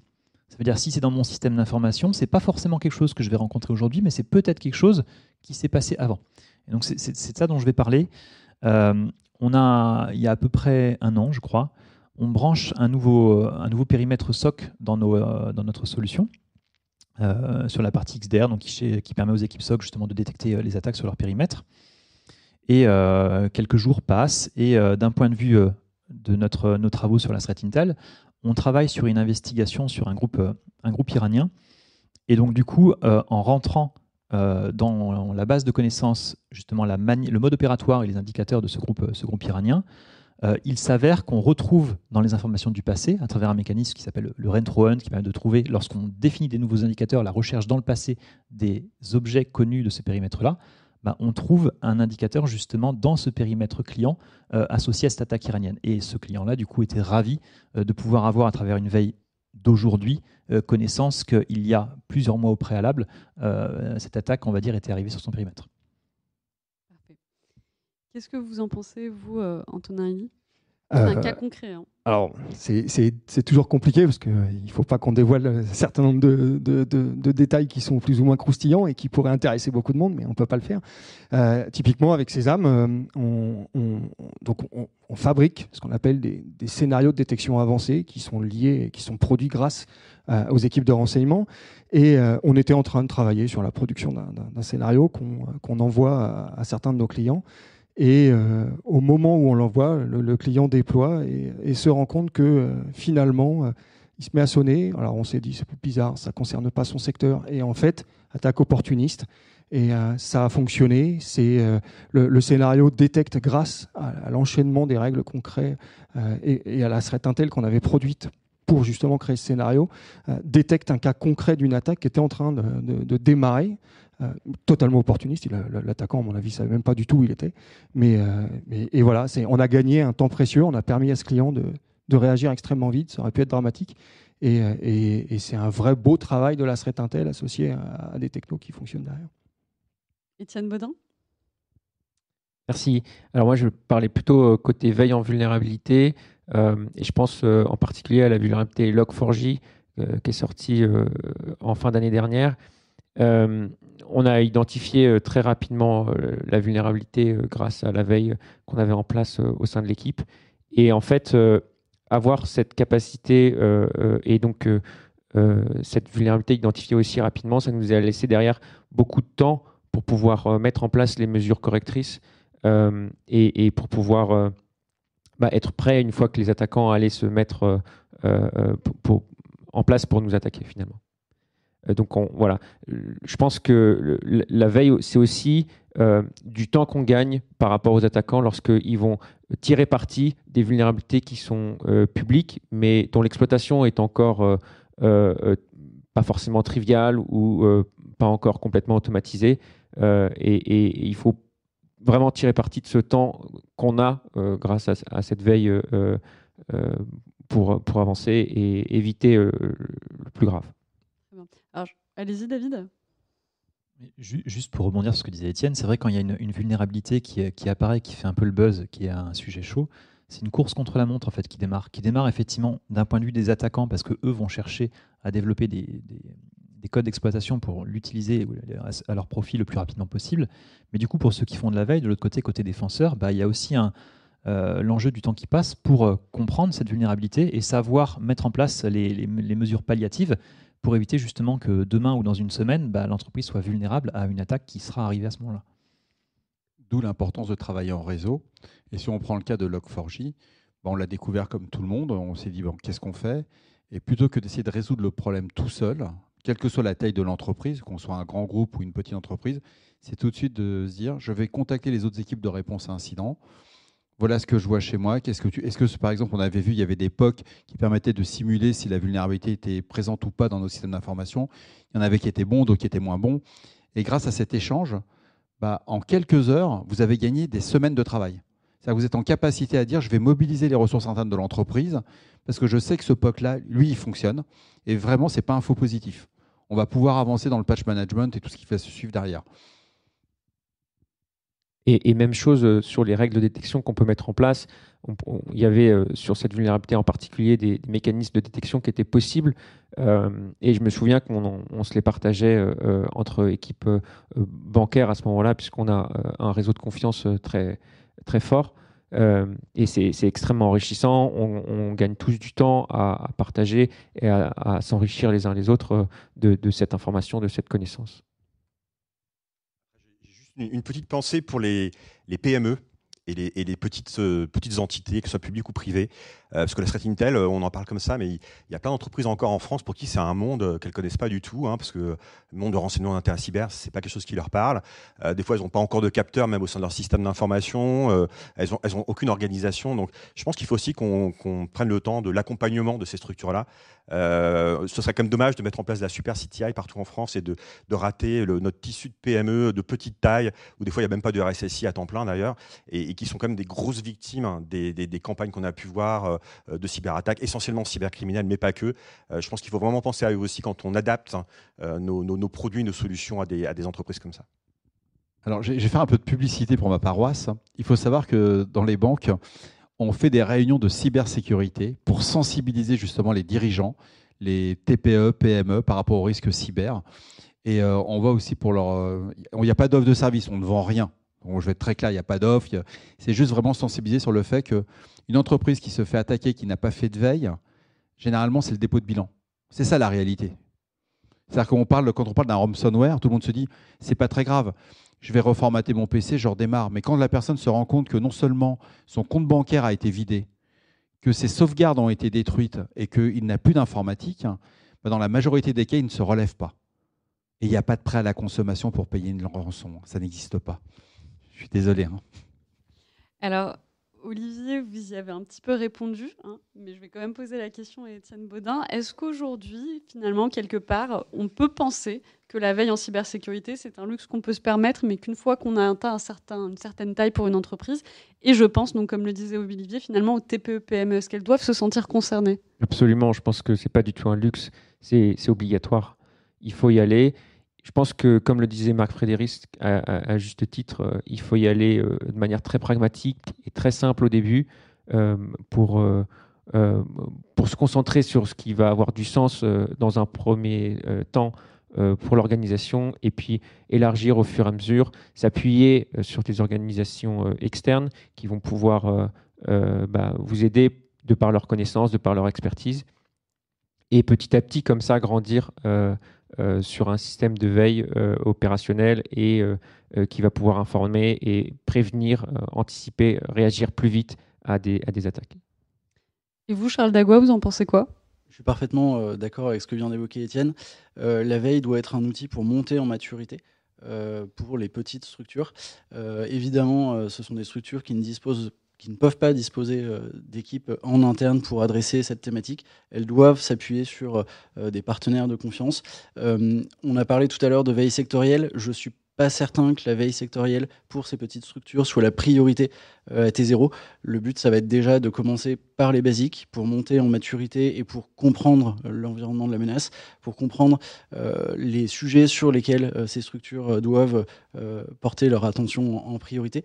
Ça veut dire si c'est dans mon système d'information, c'est pas forcément quelque chose que je vais rencontrer aujourd'hui, mais c'est peut-être quelque chose qui s'est passé avant. Et donc c'est de ça dont je vais parler. Euh, on a, il y a à peu près un an, je crois, on branche un nouveau, un nouveau périmètre SOC euh, dans notre solution. Euh, sur la partie XDR, donc qui, qui, permet aux équipes SOC justement de détecter les attaques sur leur périmètre. Et quelques jours passent, et d'un point de vue de notre, nos travaux sur la threat intel, on travaille sur une investigation sur un groupe, un groupe iranien. Et donc du coup, en rentrant euh, dans la base de connaissances, justement la le mode opératoire et les indicateurs de ce groupe, ce groupe iranien, euh, il s'avère qu'on retrouve dans les informations du passé, à travers un mécanisme qui s'appelle le Rentro Hunt, qui permet de trouver, lorsqu'on définit des nouveaux indicateurs, la recherche dans le passé des objets connus de ce périmètre-là, bah, on trouve un indicateur justement dans ce périmètre client euh, associé à cette attaque iranienne. Et ce client-là, du coup, était ravi de pouvoir avoir, à travers une veille d'aujourd'hui euh, connaissance qu'il y a plusieurs mois au préalable, euh, cette attaque, on va dire, était arrivée sur son périmètre. Qu'est-ce que vous en pensez, vous, euh, Antonin un cas concret. Hein. Alors, c'est toujours compliqué parce qu'il ne faut pas qu'on dévoile un certain nombre de, de, de, détails qui sont plus ou moins croustillants et qui pourraient intéresser beaucoup de monde, mais on ne peut pas le faire. Euh, typiquement, avec Sésame, euh, on, on, donc on, on, fabrique ce qu'on appelle des, des, scénarios de détection avancés qui sont liés, qui sont produits grâce euh, aux équipes de renseignement. Et on était en train de travailler sur la production d'un scénario qu'on envoie à, à certains de nos clients. Et euh, au moment où on l'envoie, le, client déploie et, se rend compte que euh, finalement, euh, il se met à sonner. Alors on s'est dit, c'est bizarre, ça ne concerne pas son secteur. Et en fait, attaque opportuniste. Et ça a fonctionné. C'est le, scénario détecte grâce à, l'enchaînement des règles concrètes et, à la threat intel qu'on avait produite pour justement créer ce scénario, détecte un cas concret d'une attaque qui était en train de démarrer. Euh, totalement opportuniste. L'attaquant, à mon avis, ne savait même pas du tout où il était. Mais, euh, et voilà, on a gagné un temps précieux. On a permis à ce client de, réagir extrêmement vite. Ça aurait pu être dramatique. Et, c'est un vrai beau travail de la threat intel associé à, des technos qui fonctionnent derrière. Étienne Baudin? Merci. Alors moi, je parlais plutôt euh, côté veille en vulnérabilité. et je pense en particulier à la vulnérabilité Log4j qui est sortie en fin d'année dernière euh, on a identifié euh, très rapidement euh, la vulnérabilité grâce à la veille qu'on avait en place au sein de l'équipe. Et en fait, avoir cette capacité et donc cette vulnérabilité identifiée aussi rapidement, ça nous a laissé derrière beaucoup de temps pour pouvoir mettre en place les mesures correctrices et, pour pouvoir bah, être prêt une fois que les attaquants allaient se mettre en place pour nous attaquer finalement. Euh, donc voilà, je pense que la veille, c'est aussi euh, du temps qu'on gagne par rapport aux attaquants lorsqu'ils vont tirer parti des vulnérabilités qui sont euh, publiques, mais dont l'exploitation est encore pas forcément triviale ou pas encore complètement automatisée. Et, il faut vraiment tirer parti de ce temps qu'on a grâce à, cette veille pour avancer et éviter le plus grave. Allez-y, David. Juste pour rebondir sur ce que disait Étienne, c'est vrai quand il y a une, vulnérabilité qui, apparaît, qui fait un peu le buzz, qui est un sujet chaud, c'est une course contre la montre en fait qui démarre, qui démarre effectivement d'un point de vue des attaquants parce que eux vont chercher à développer des, codes d'exploitation pour l'utiliser à leur profit le plus rapidement possible. Mais du coup, pour ceux qui font de la veille, de l'autre côté, côté défenseur, bah, il y a aussi euh, l'enjeu du temps qui passe pour euh, comprendre cette vulnérabilité et savoir mettre en place les mesures palliatives pour éviter justement que demain ou dans une semaine, bah, l'entreprise soit vulnérable à une attaque qui sera arrivée à ce moment-là. D'où l'importance de travailler en réseau. Et si on prend le cas de Log4j, bah, on l'a découvert comme tout le monde. On s'est dit, bon, qu'est-ce qu'on fait? Et plutôt que d'essayer de résoudre le problème tout seul, quelle que soit la taille de l'entreprise, qu'on soit un grand groupe ou une petite entreprise, c'est tout de suite de se dire, je vais contacter les autres équipes de réponse à incident. Voilà ce que je vois chez moi. Qu'est-ce que tu... Est-ce que, par exemple, on avait vu, il y avait des POC qui permettaient de simuler si la vulnérabilité était présente ou pas dans nos systèmes d'information. Il y en avait qui étaient bons, d'autres qui étaient moins bons. Et grâce à cet échange, bah, en quelques heures, vous avez gagné des semaines de travail. Vous êtes en capacité à dire, je vais mobiliser les ressources internes de l'entreprise parce que je sais que ce POC-là, lui, il fonctionne. Et vraiment, ce n'est pas un faux positif. On va pouvoir avancer dans le patch management et tout ce qui va se suivre derrière. Et, même chose euh, sur les règles de détection qu'on peut mettre en place. il y avait euh, sur cette vulnérabilité en particulier des, mécanismes de détection qui étaient possibles. Euh, et je me souviens qu'on se les partageait entre équipes bancaires à ce moment-là, puisqu'on a un réseau de confiance très, très fort. et c'est extrêmement enrichissant. On, gagne tous du temps à, partager et à, s'enrichir les uns les autres de, de cette information, de cette connaissance une petite pensée pour les, PME et les, euh, petites entités, que ce soit publiques ou privées. Euh, parce que la threat intel, euh, on en parle comme ça, mais il, y a plein d'entreprises encore en France pour qui c'est un monde qu'elles connaissent pas du tout, hein, parce que le monde de renseignement d'intérêt cyber, c'est pas quelque chose qui leur parle. des fois, elles n'ont pas encore de capteurs, même au sein de leur système d'information. elles n'ont aucune organisation. Donc, je pense qu'il faut aussi qu'on prenne le temps de l'accompagnement de ces structures-là. Ce serait quand même dommage de mettre en place la super CTI partout en France et de, de rater le, notre tissu de PME de petite taille, où des fois il n'y a même pas de RSSI à temps plein d'ailleurs, et, qui sont quand même des grosses victimes hein, des, des, campagnes qu'on a pu voir euh, de cyberattaques, essentiellement cybercriminelles, mais pas que. Euh, je pense qu'il faut vraiment penser à eux aussi quand on adapte hein, euh, nos, produits, nos solutions à des, à des entreprises comme ça. Alors, j'ai fait un peu de publicité pour ma paroisse. Il faut savoir que dans les banques, on fait des réunions de cybersécurité pour sensibiliser justement les dirigeants, les TPE, PME par rapport au risque cyber. Et on voit aussi pour leur. Il n'y a pas d'offre de service, on ne vend rien je vais être très clair, il n'y a pas d'offre. C'est juste vraiment sensibiliser sur le fait qu'une entreprise qui se fait attaquer, qui n'a pas fait de veille, généralement, c'est le dépôt de bilan. C'est ça la réalité. C'est-à-dire qu'on parle, quand on parle d'un ransomware, tout le monde se dit, c'est pas très grave. Je vais reformater mon PC, je redémarre. Mais quand la personne se rend compte que non seulement son compte bancaire a été vidé, que ses sauvegardes ont été détruites et qu'il n'a plus d'informatique, bah, dans la majorité des cas, il ne se relève pas. Et il n'y a pas de prêt à la consommation pour payer une rançon. Ça n'existe pas. Je suis désolé. Hein. Alors, Olivier, vous y avez un petit peu répondu, hein, mais je vais quand même poser la question à Étienne Baudin. Est-ce qu'aujourd'hui, finalement, quelque part, on peut penser que la veille en cybersécurité, c'est un luxe qu'on peut se permettre, mais qu'une fois qu'on a atteint une certaine taille pour une entreprise, et je pense, donc comme le disait Olivier, finalement aux TPE-PME, est-ce qu'elles doivent se sentir concernées? Absolument, je pense que ce n'est pas du tout un luxe, c'est obligatoire. Il faut y aller je pense que, comme le disait Marc Frédéric à, juste titre, euh, il faut y aller euh, de manière très pragmatique et très simple au début euh, pour, pour se concentrer sur ce qui va avoir du sens dans un premier temps pour l'organisation et puis élargir au fur et à mesure, s'appuyer sur des organisations externes qui vont pouvoir bah, vous aider de par leur connaissance, de par leur expertise et petit à petit comme ça grandir sur un système de veille euh, opérationnel et euh, qui va pouvoir informer et prévenir, anticiper, réagir plus vite à des, à des attaques. Et vous, Charles Dagua, vous en pensez quoi? Je suis parfaitement d'accord avec ce que vient d'évoquer Étienne. la veille doit être un outil pour monter en maturité pour les petites structures. évidemment, ce sont des structures qui ne disposent qui ne peuvent pas disposer euh, d'équipes en interne pour adresser cette thématique. Elles doivent s'appuyer sur euh, des partenaires de confiance. Euh, on a parlé tout à l'heure de veille sectorielle. Je suis pas certain que la veille sectorielle pour ces petites structures soit la priorité à T0. Le but, ça va être déjà de commencer par les basiques pour monter en maturité et pour comprendre l'environnement de la menace, pour comprendre les sujets sur lesquels ces structures doivent porter leur attention en priorité.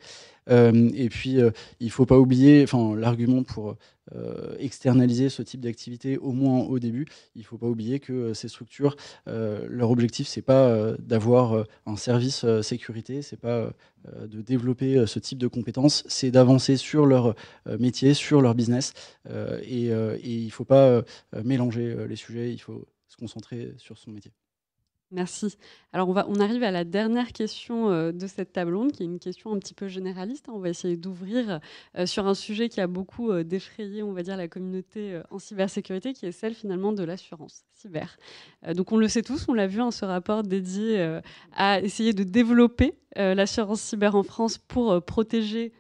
Euh, et puis, euh, il ne faut pas oublier, enfin, l'argument pour euh, externaliser ce type d'activité, au moins au début, il ne faut pas oublier que ces structures, leur objectif, c'est pas d'avoir un service sécurité, c'est pas de développer ce type de compétences, c'est d'avancer sur leur métier, sur leur business. et, et il ne faut pas mélanger les sujets, il faut se concentrer sur son métier. Merci. Alors on, va, on arrive à la dernière question euh, de cette table ronde, qui est une question un petit peu généraliste. Hein. On va essayer d'ouvrir euh, sur un sujet qui a beaucoup euh, défrayé, on va dire, la communauté en cybersécurité, qui est celle finalement de l'assurance cyber. donc on le sait tous, on l'a vu, en hein, ce rapport dédié à essayer de développer l'assurance cyber en France pour protéger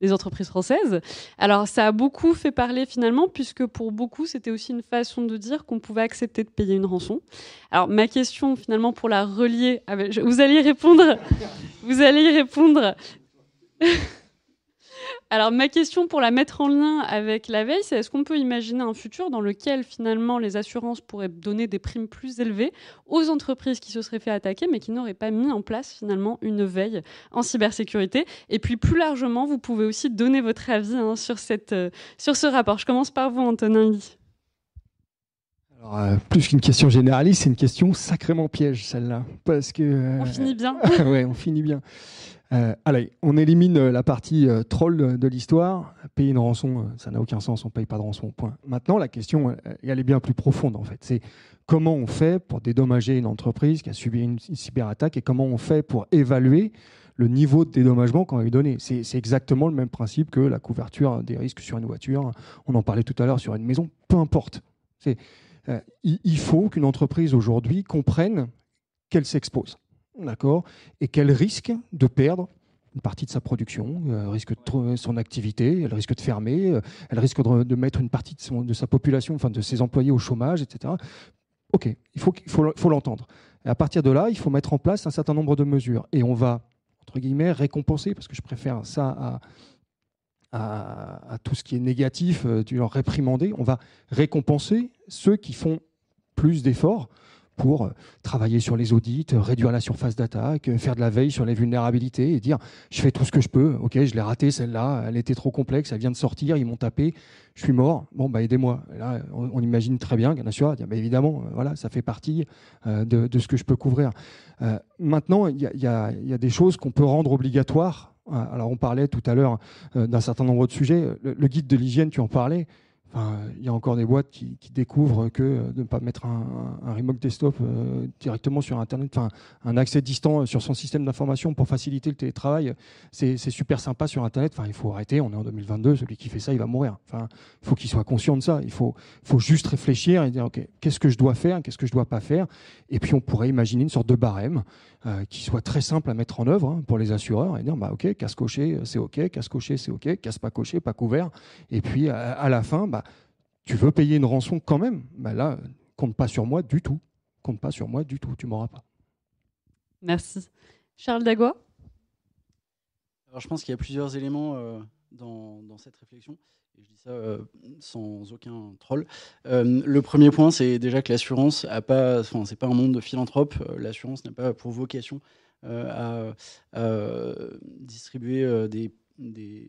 les entreprises françaises. Alors ça a beaucoup fait parler finalement, puisque pour beaucoup c'était aussi une façon de dire qu'on pouvait accepter de payer une rançon. Alors ma question finalement pour la relier, vous allez y répondre, vous allez y répondre. Alors ma question pour la mettre en lien avec la veille, c'est est-ce qu'on peut imaginer un futur dans lequel finalement les assurances pourraient donner des primes plus élevées aux entreprises qui se seraient fait attaquer mais qui n'auraient pas mis en place finalement une veille en cybersécurité? Et puis plus largement, vous pouvez aussi donner votre avis hein, sur, cette, euh, sur ce rapport. Je commence par vous, Antonin Alors, euh, plus qu'une question généraliste, c'est une question sacrément piège, celle-là. Parce que. Euh, on finit bien. ouais, on finit bien. Euh, allez, on élimine euh, la partie euh, troll de, l'histoire. Payer une rançon, ça n'a aucun sens, on paye pas de rançon, point. Maintenant, la question, elle est bien plus profonde en fait. C'est comment on fait pour dédommager une entreprise qui a subi une, cyberattaque et comment on fait pour évaluer le niveau de dédommagement qu'on va lui donner. C'est exactement le même principe que la couverture des risques sur une voiture. On en parlait tout à l'heure sur une maison, peu importe. il faut qu'une entreprise aujourd'hui comprenne qu'elle s'expose d'accord, et qu'elle risque de perdre une partie de sa production, elle risque de son activité, elle risque de fermer, euh, elle risque de, mettre une partie de, sa population, enfin de ses employés au chômage, etc. Ok, il faut, faut, l'entendre. Et à partir de là, il faut mettre en place un certain nombre de mesures. Et on va, entre guillemets, récompenser, parce que je préfère ça à, tout ce qui est négatif, euh, du réprimander, on va récompenser ceux qui font plus d'efforts pour euh, travailler sur les audits, réduire la surface d'attaque, euh, faire de la veille sur les vulnérabilités et dire je fais tout ce que je peux. Ok, je l'ai raté celle-là, elle était trop complexe, elle vient de sortir, ils m'ont tapé, je suis mort. Bon, bah aidez-moi. Là, on, imagine très bien qu'un assureur dit bah, évidemment, euh, voilà, ça fait partie de, ce que je peux couvrir. maintenant, il y, a des choses qu'on peut rendre obligatoires. Alors, on parlait tout à l'heure d'un certain nombre de sujets. le guide de l'hygiène, tu en parlais il y a encore des boîtes qui, découvrent que de ne pas mettre un, remote desktop euh, directement sur Internet, enfin, un accès distant sur son système d'information pour faciliter le télétravail, c'est super sympa sur Internet. Enfin, il faut arrêter, on est en 2022, celui qui fait ça, il va mourir. Enfin, il faut qu'il soit conscient de ça. Il faut, faut juste réfléchir et dire, OK, qu'est-ce que je dois faire, qu'est-ce que je dois pas faire? Et puis, on pourrait imaginer une sorte de barème euh, qui soit très simple à mettre en œuvre hein, pour les assureurs et dire, bah, OK, casse coché, c'est OK, casse coché, c'est OK, casse pas coché, pas couvert. Et puis, à, la fin, bah, tu veux payer une rançon quand même bah Là, compte pas sur moi du tout. Compte pas sur moi du tout, tu m'auras pas. Merci. Charles Dagua Alors, je pense qu'il y a plusieurs éléments euh, dans, cette réflexion. Et je dis ça euh, sans aucun troll. Euh, le premier point, c'est déjà que l'assurance a pas, enfin, c'est pas un monde de philanthrope. L'assurance n'a pas pour vocation à, distribuer des des,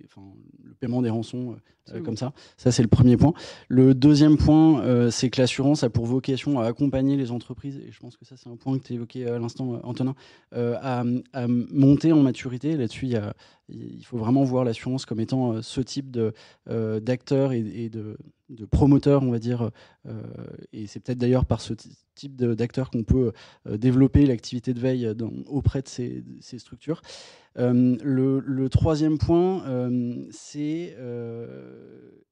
le paiement des rançons euh, comme ça. Ça, c'est le premier point. Le deuxième point, euh, c'est que l'assurance a pour vocation à accompagner les entreprises, et je pense que ça, c'est un point que tu évoquais à l'instant, Antonin, euh, à, à, monter en maturité. Là-dessus, il faut vraiment voir l'assurance comme étant euh, ce type euh, d'acteur et, de, de promoteur, on va dire. Euh, et c'est peut-être d'ailleurs par ce type d'acteur qu'on peut développer l'activité de veille auprès de ces, structures. le, troisième point, c'est...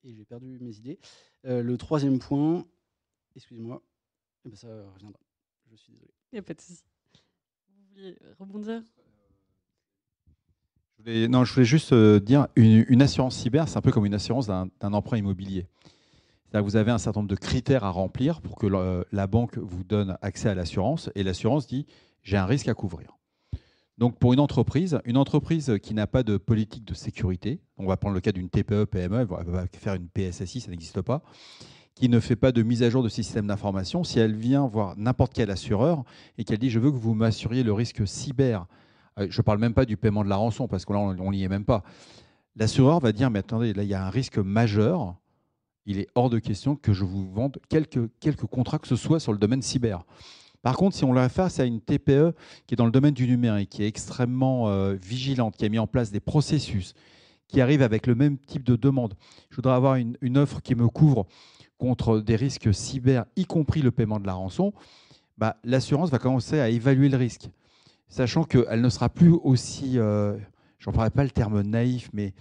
et j'ai perdu mes idées. le troisième point, excusez-moi, eh ben, ça reviendra. Je suis désolé. Il n'y a pas de souci. Vous vouliez rebondir? Non, je voulais juste euh, dire, une, assurance cyber, c'est un peu comme une assurance d'un emprunt immobilier. Vous avez un certain nombre de critères à remplir pour que la banque vous donne accès à l'assurance, et l'assurance dit, j'ai un risque à couvrir. Donc pour une entreprise, une entreprise qui n'a pas de politique de sécurité, on va prendre le cas d'une TPE, PME, elle va faire une PSSI, ça n'existe pas, qui ne fait pas de mise à jour de ses systèmes d'information, si elle vient voir n'importe quel assureur et qu'elle dit je veux que vous m'assuriez le risque cyber euh, je ne parle même pas du paiement de la rançon, parce que là, on n'y est même pas. L'assureur va dire, mais attendez, là, il y a un risque majeur. Il est hors de question que je vous vende quelques, quelques contrats que ce soit sur le domaine cyber. Par contre, si on l'a face à une TPE qui est dans le domaine du numérique, qui est extrêmement euh, vigilante, qui a mis en place des processus, qui arrive avec le même type de demande, je voudrais avoir une offre qui me couvre contre des risques cyber, y compris le paiement de la rançon, bah, l'assurance va commencer à évaluer le risque, sachant qu'elle ne sera plus aussi, euh, j'en parlerai pas le terme naïf, mais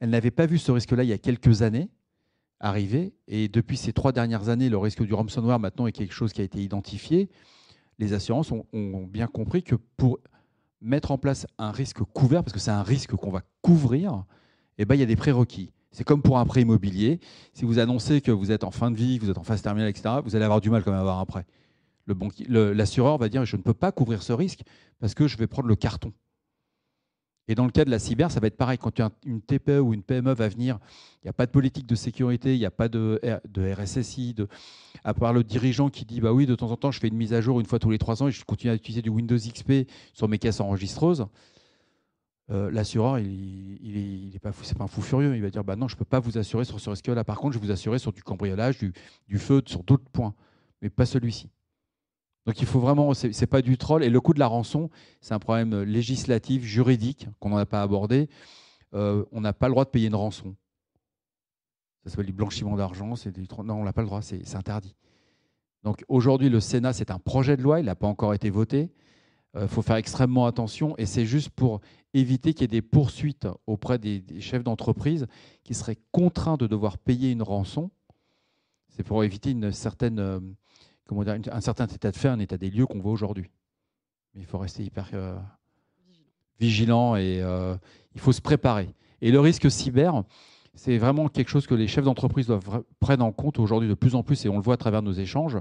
elle n'avait pas vu ce risque-là il y a quelques années arriver, et depuis ces trois dernières années, le risque du ransomware maintenant est quelque chose qui a été identifié. Les assurances ont, bien compris que pour mettre en place un risque couvert, parce que c'est un risque qu'on va couvrir, eh ben, il y a des prérequis. C'est comme pour un prêt immobilier. Si vous annoncez que vous êtes en fin de vie, que vous êtes en phase terminale, etc., vous allez avoir du mal quand même à avoir un prêt. L'assureur va dire je ne peux pas couvrir ce risque parce que je vais prendre le carton. Et dans le cas de la cyber, ça va être pareil. Quand une TPE ou une PME va venir, il n'y a pas de politique de sécurité, il n'y a pas de, RSSI, de, à part le dirigeant qui dit bah oui, de temps en temps, je fais une mise à jour une fois tous les trois ans et je continue à utiliser du Windows XP sur mes caisses enregistreuses. Euh, l'assureur, il, il, il, est pas fou, c'est pas un fou furieux. Il va dire bah non, je peux pas vous assurer sur ce risque-là. Par contre, je vais vous assurer sur du cambriolage, du feu, sur d'autres points, mais pas celui-ci. Donc il faut vraiment, c'est, n'est pas du troll. Et le coût de la rançon, c'est un problème législatif, juridique qu'on n'a pas abordé. Euh, on n'a pas le droit de payer une rançon. Ça s'appelle du blanchiment d'argent. C'est du... Non, on n'a pas le droit, c'est, interdit. Donc aujourd'hui, le Sénat, c'est un projet de loi, il n'a pas encore été voté. Il euh, faut faire extrêmement attention et c'est juste pour éviter qu'il y ait des poursuites auprès des, des chefs d'entreprise qui seraient contraints de devoir payer une rançon. C'est pour éviter une certaine euh, comment dire, un certain état de fait, un état des lieux qu'on voit aujourd'hui. Mais il faut rester hyper euh, vigilant et euh, il faut se préparer. Et le risque cyber, c'est vraiment quelque chose que les chefs d'entreprise doivent prendre en compte aujourd'hui de plus en plus, et on le voit à travers nos échanges.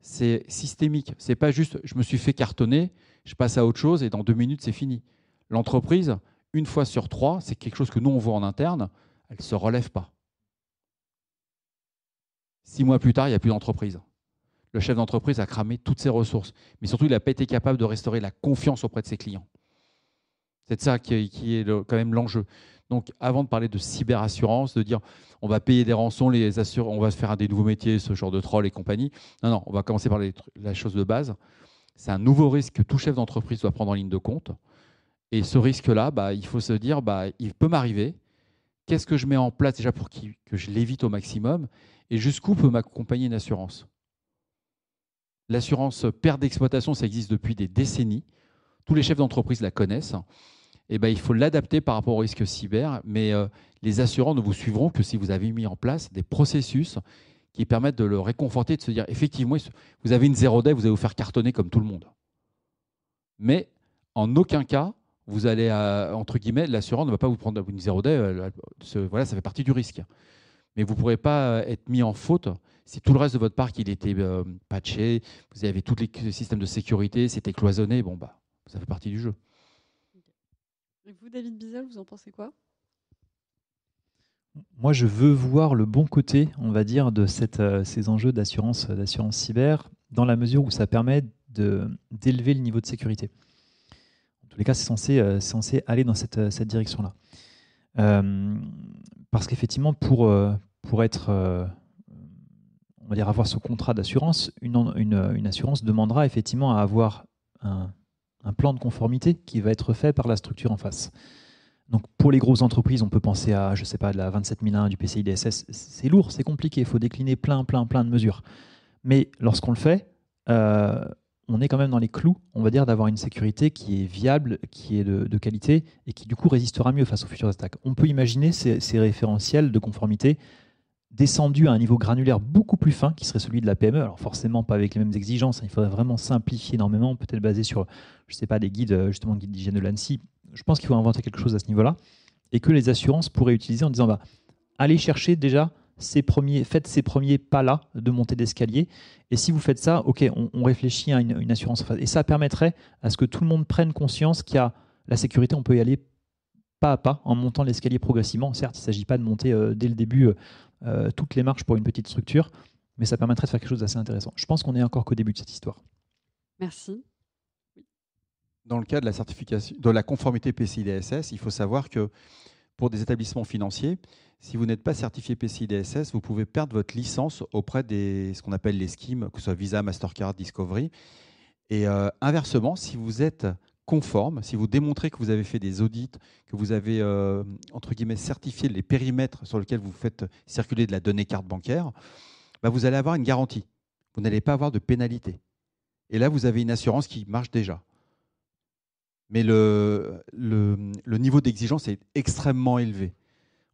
C'est systémique. C'est pas juste je me suis fait cartonner, je passe à autre chose et dans deux minutes c'est fini. L'entreprise, une fois sur trois, c'est quelque chose que nous on voit en interne, elle ne se relève pas. Six mois plus tard, il n'y a plus d'entreprise le chef d'entreprise a cramé toutes ses ressources. Mais surtout, il n'a pas été capable de restaurer la confiance auprès de ses clients. C'est ça qui est, quand même l'enjeu. Donc, avant de parler de cyberassurance, de dire on va payer des rançons, les on va se faire des nouveaux métiers, ce genre de troll et compagnie. Non, non, on va commencer par la chose de base. C'est un nouveau risque que tout chef d'entreprise doit prendre en ligne de compte. Et ce risque-là, bah, il faut se dire, bah, il peut m'arriver. Qu'est-ce que je mets en place déjà pour que je l'évite au maximum? Et jusqu'où peut m'accompagner une assurance? L'assurance perte d'exploitation, ça existe depuis des décennies. Tous les chefs d'entreprise la connaissent. Eh ben, il faut l'adapter par rapport au risque cyber, mais euh, les assurants ne vous suivront que si vous avez mis en place des processus qui permettent de le réconforter, de se dire effectivement, vous avez une zéro day, vous allez vous faire cartonner comme tout le monde. Mais en aucun cas, vous allez, entre guillemets, l'assurant ne va pas vous prendre une zéro day, euh, voilà, ça fait partie du risque. Mais vous ne pourrez pas être mis en faute si tout le reste de votre parc il était euh, patché, vous avez tous les systèmes de sécurité, c'était cloisonné, bon bah ça fait partie du jeu. Et vous, David Bizel, vous en pensez quoi? Moi, je veux voir le bon côté, on va dire, de cette, euh, ces enjeux d'assurance, d'assurance cyber, dans la mesure où ça permet d'élever le niveau de sécurité. En tous les cas, c'est censé, euh, censé aller dans cette, cette direction-là. parce qu'effectivement, pour, pour être on va dire avoir ce contrat d'assurance, une, assurance demandera effectivement à avoir un, plan de conformité qui va être fait par la structure en face. Donc pour les grosses entreprises, on peut penser à, je sais pas, de la 27001 du PCI DSS. C'est lourd, c'est compliqué, il faut décliner plein, plein, plein de mesures. Mais lorsqu'on le fait, euh, on est quand même dans les clous, on va dire, d'avoir une sécurité qui est viable, qui est de, qualité et qui du coup résistera mieux face aux futures attaques. On peut imaginer ces référentiels de conformité descendu à un niveau granulaire beaucoup plus fin, qui serait celui de la PME. Alors forcément pas avec les mêmes exigences, hein. il faudrait vraiment simplifier énormément, peut-être basé sur, je sais pas, des guides, euh, justement, guides d'hygiène de l'ANSI. Je pense qu'il faut inventer quelque chose à ce niveau-là, et que les assurances pourraient utiliser en disant, bah, allez chercher déjà ces premiers, faites ces premiers pas-là de montée d'escalier, et si vous faites ça, ok, on, réfléchit à une, assurance. Et ça permettrait à ce que tout le monde prenne conscience qu'il y a la sécurité, on peut y aller pas à pas en montant l'escalier progressivement. Certes, il ne s'agit pas de monter euh, dès le début euh, euh, toutes les marches pour une petite structure, mais ça permettrait de faire quelque chose d'assez intéressant. Je pense qu'on est encore qu'au début de cette histoire. Merci. Dans le cas de la certification, de la conformité PCI-DSS, il faut savoir que pour des établissements financiers, si vous n'êtes pas certifié PCI-DSS, vous pouvez perdre votre licence auprès des ce qu'on appelle les schemes, que ce soit Visa, Mastercard, Discovery. Et euh, inversement, si vous êtes conforme, si vous démontrez que vous avez fait des audits, que vous avez, euh, entre guillemets, certifié les périmètres sur lesquels vous faites circuler de la donnée carte bancaire, bah, vous allez avoir une garantie. Vous n'allez pas avoir de pénalité. Et là, vous avez une assurance qui marche déjà. Mais le, le, niveau d'exigence est extrêmement élevé.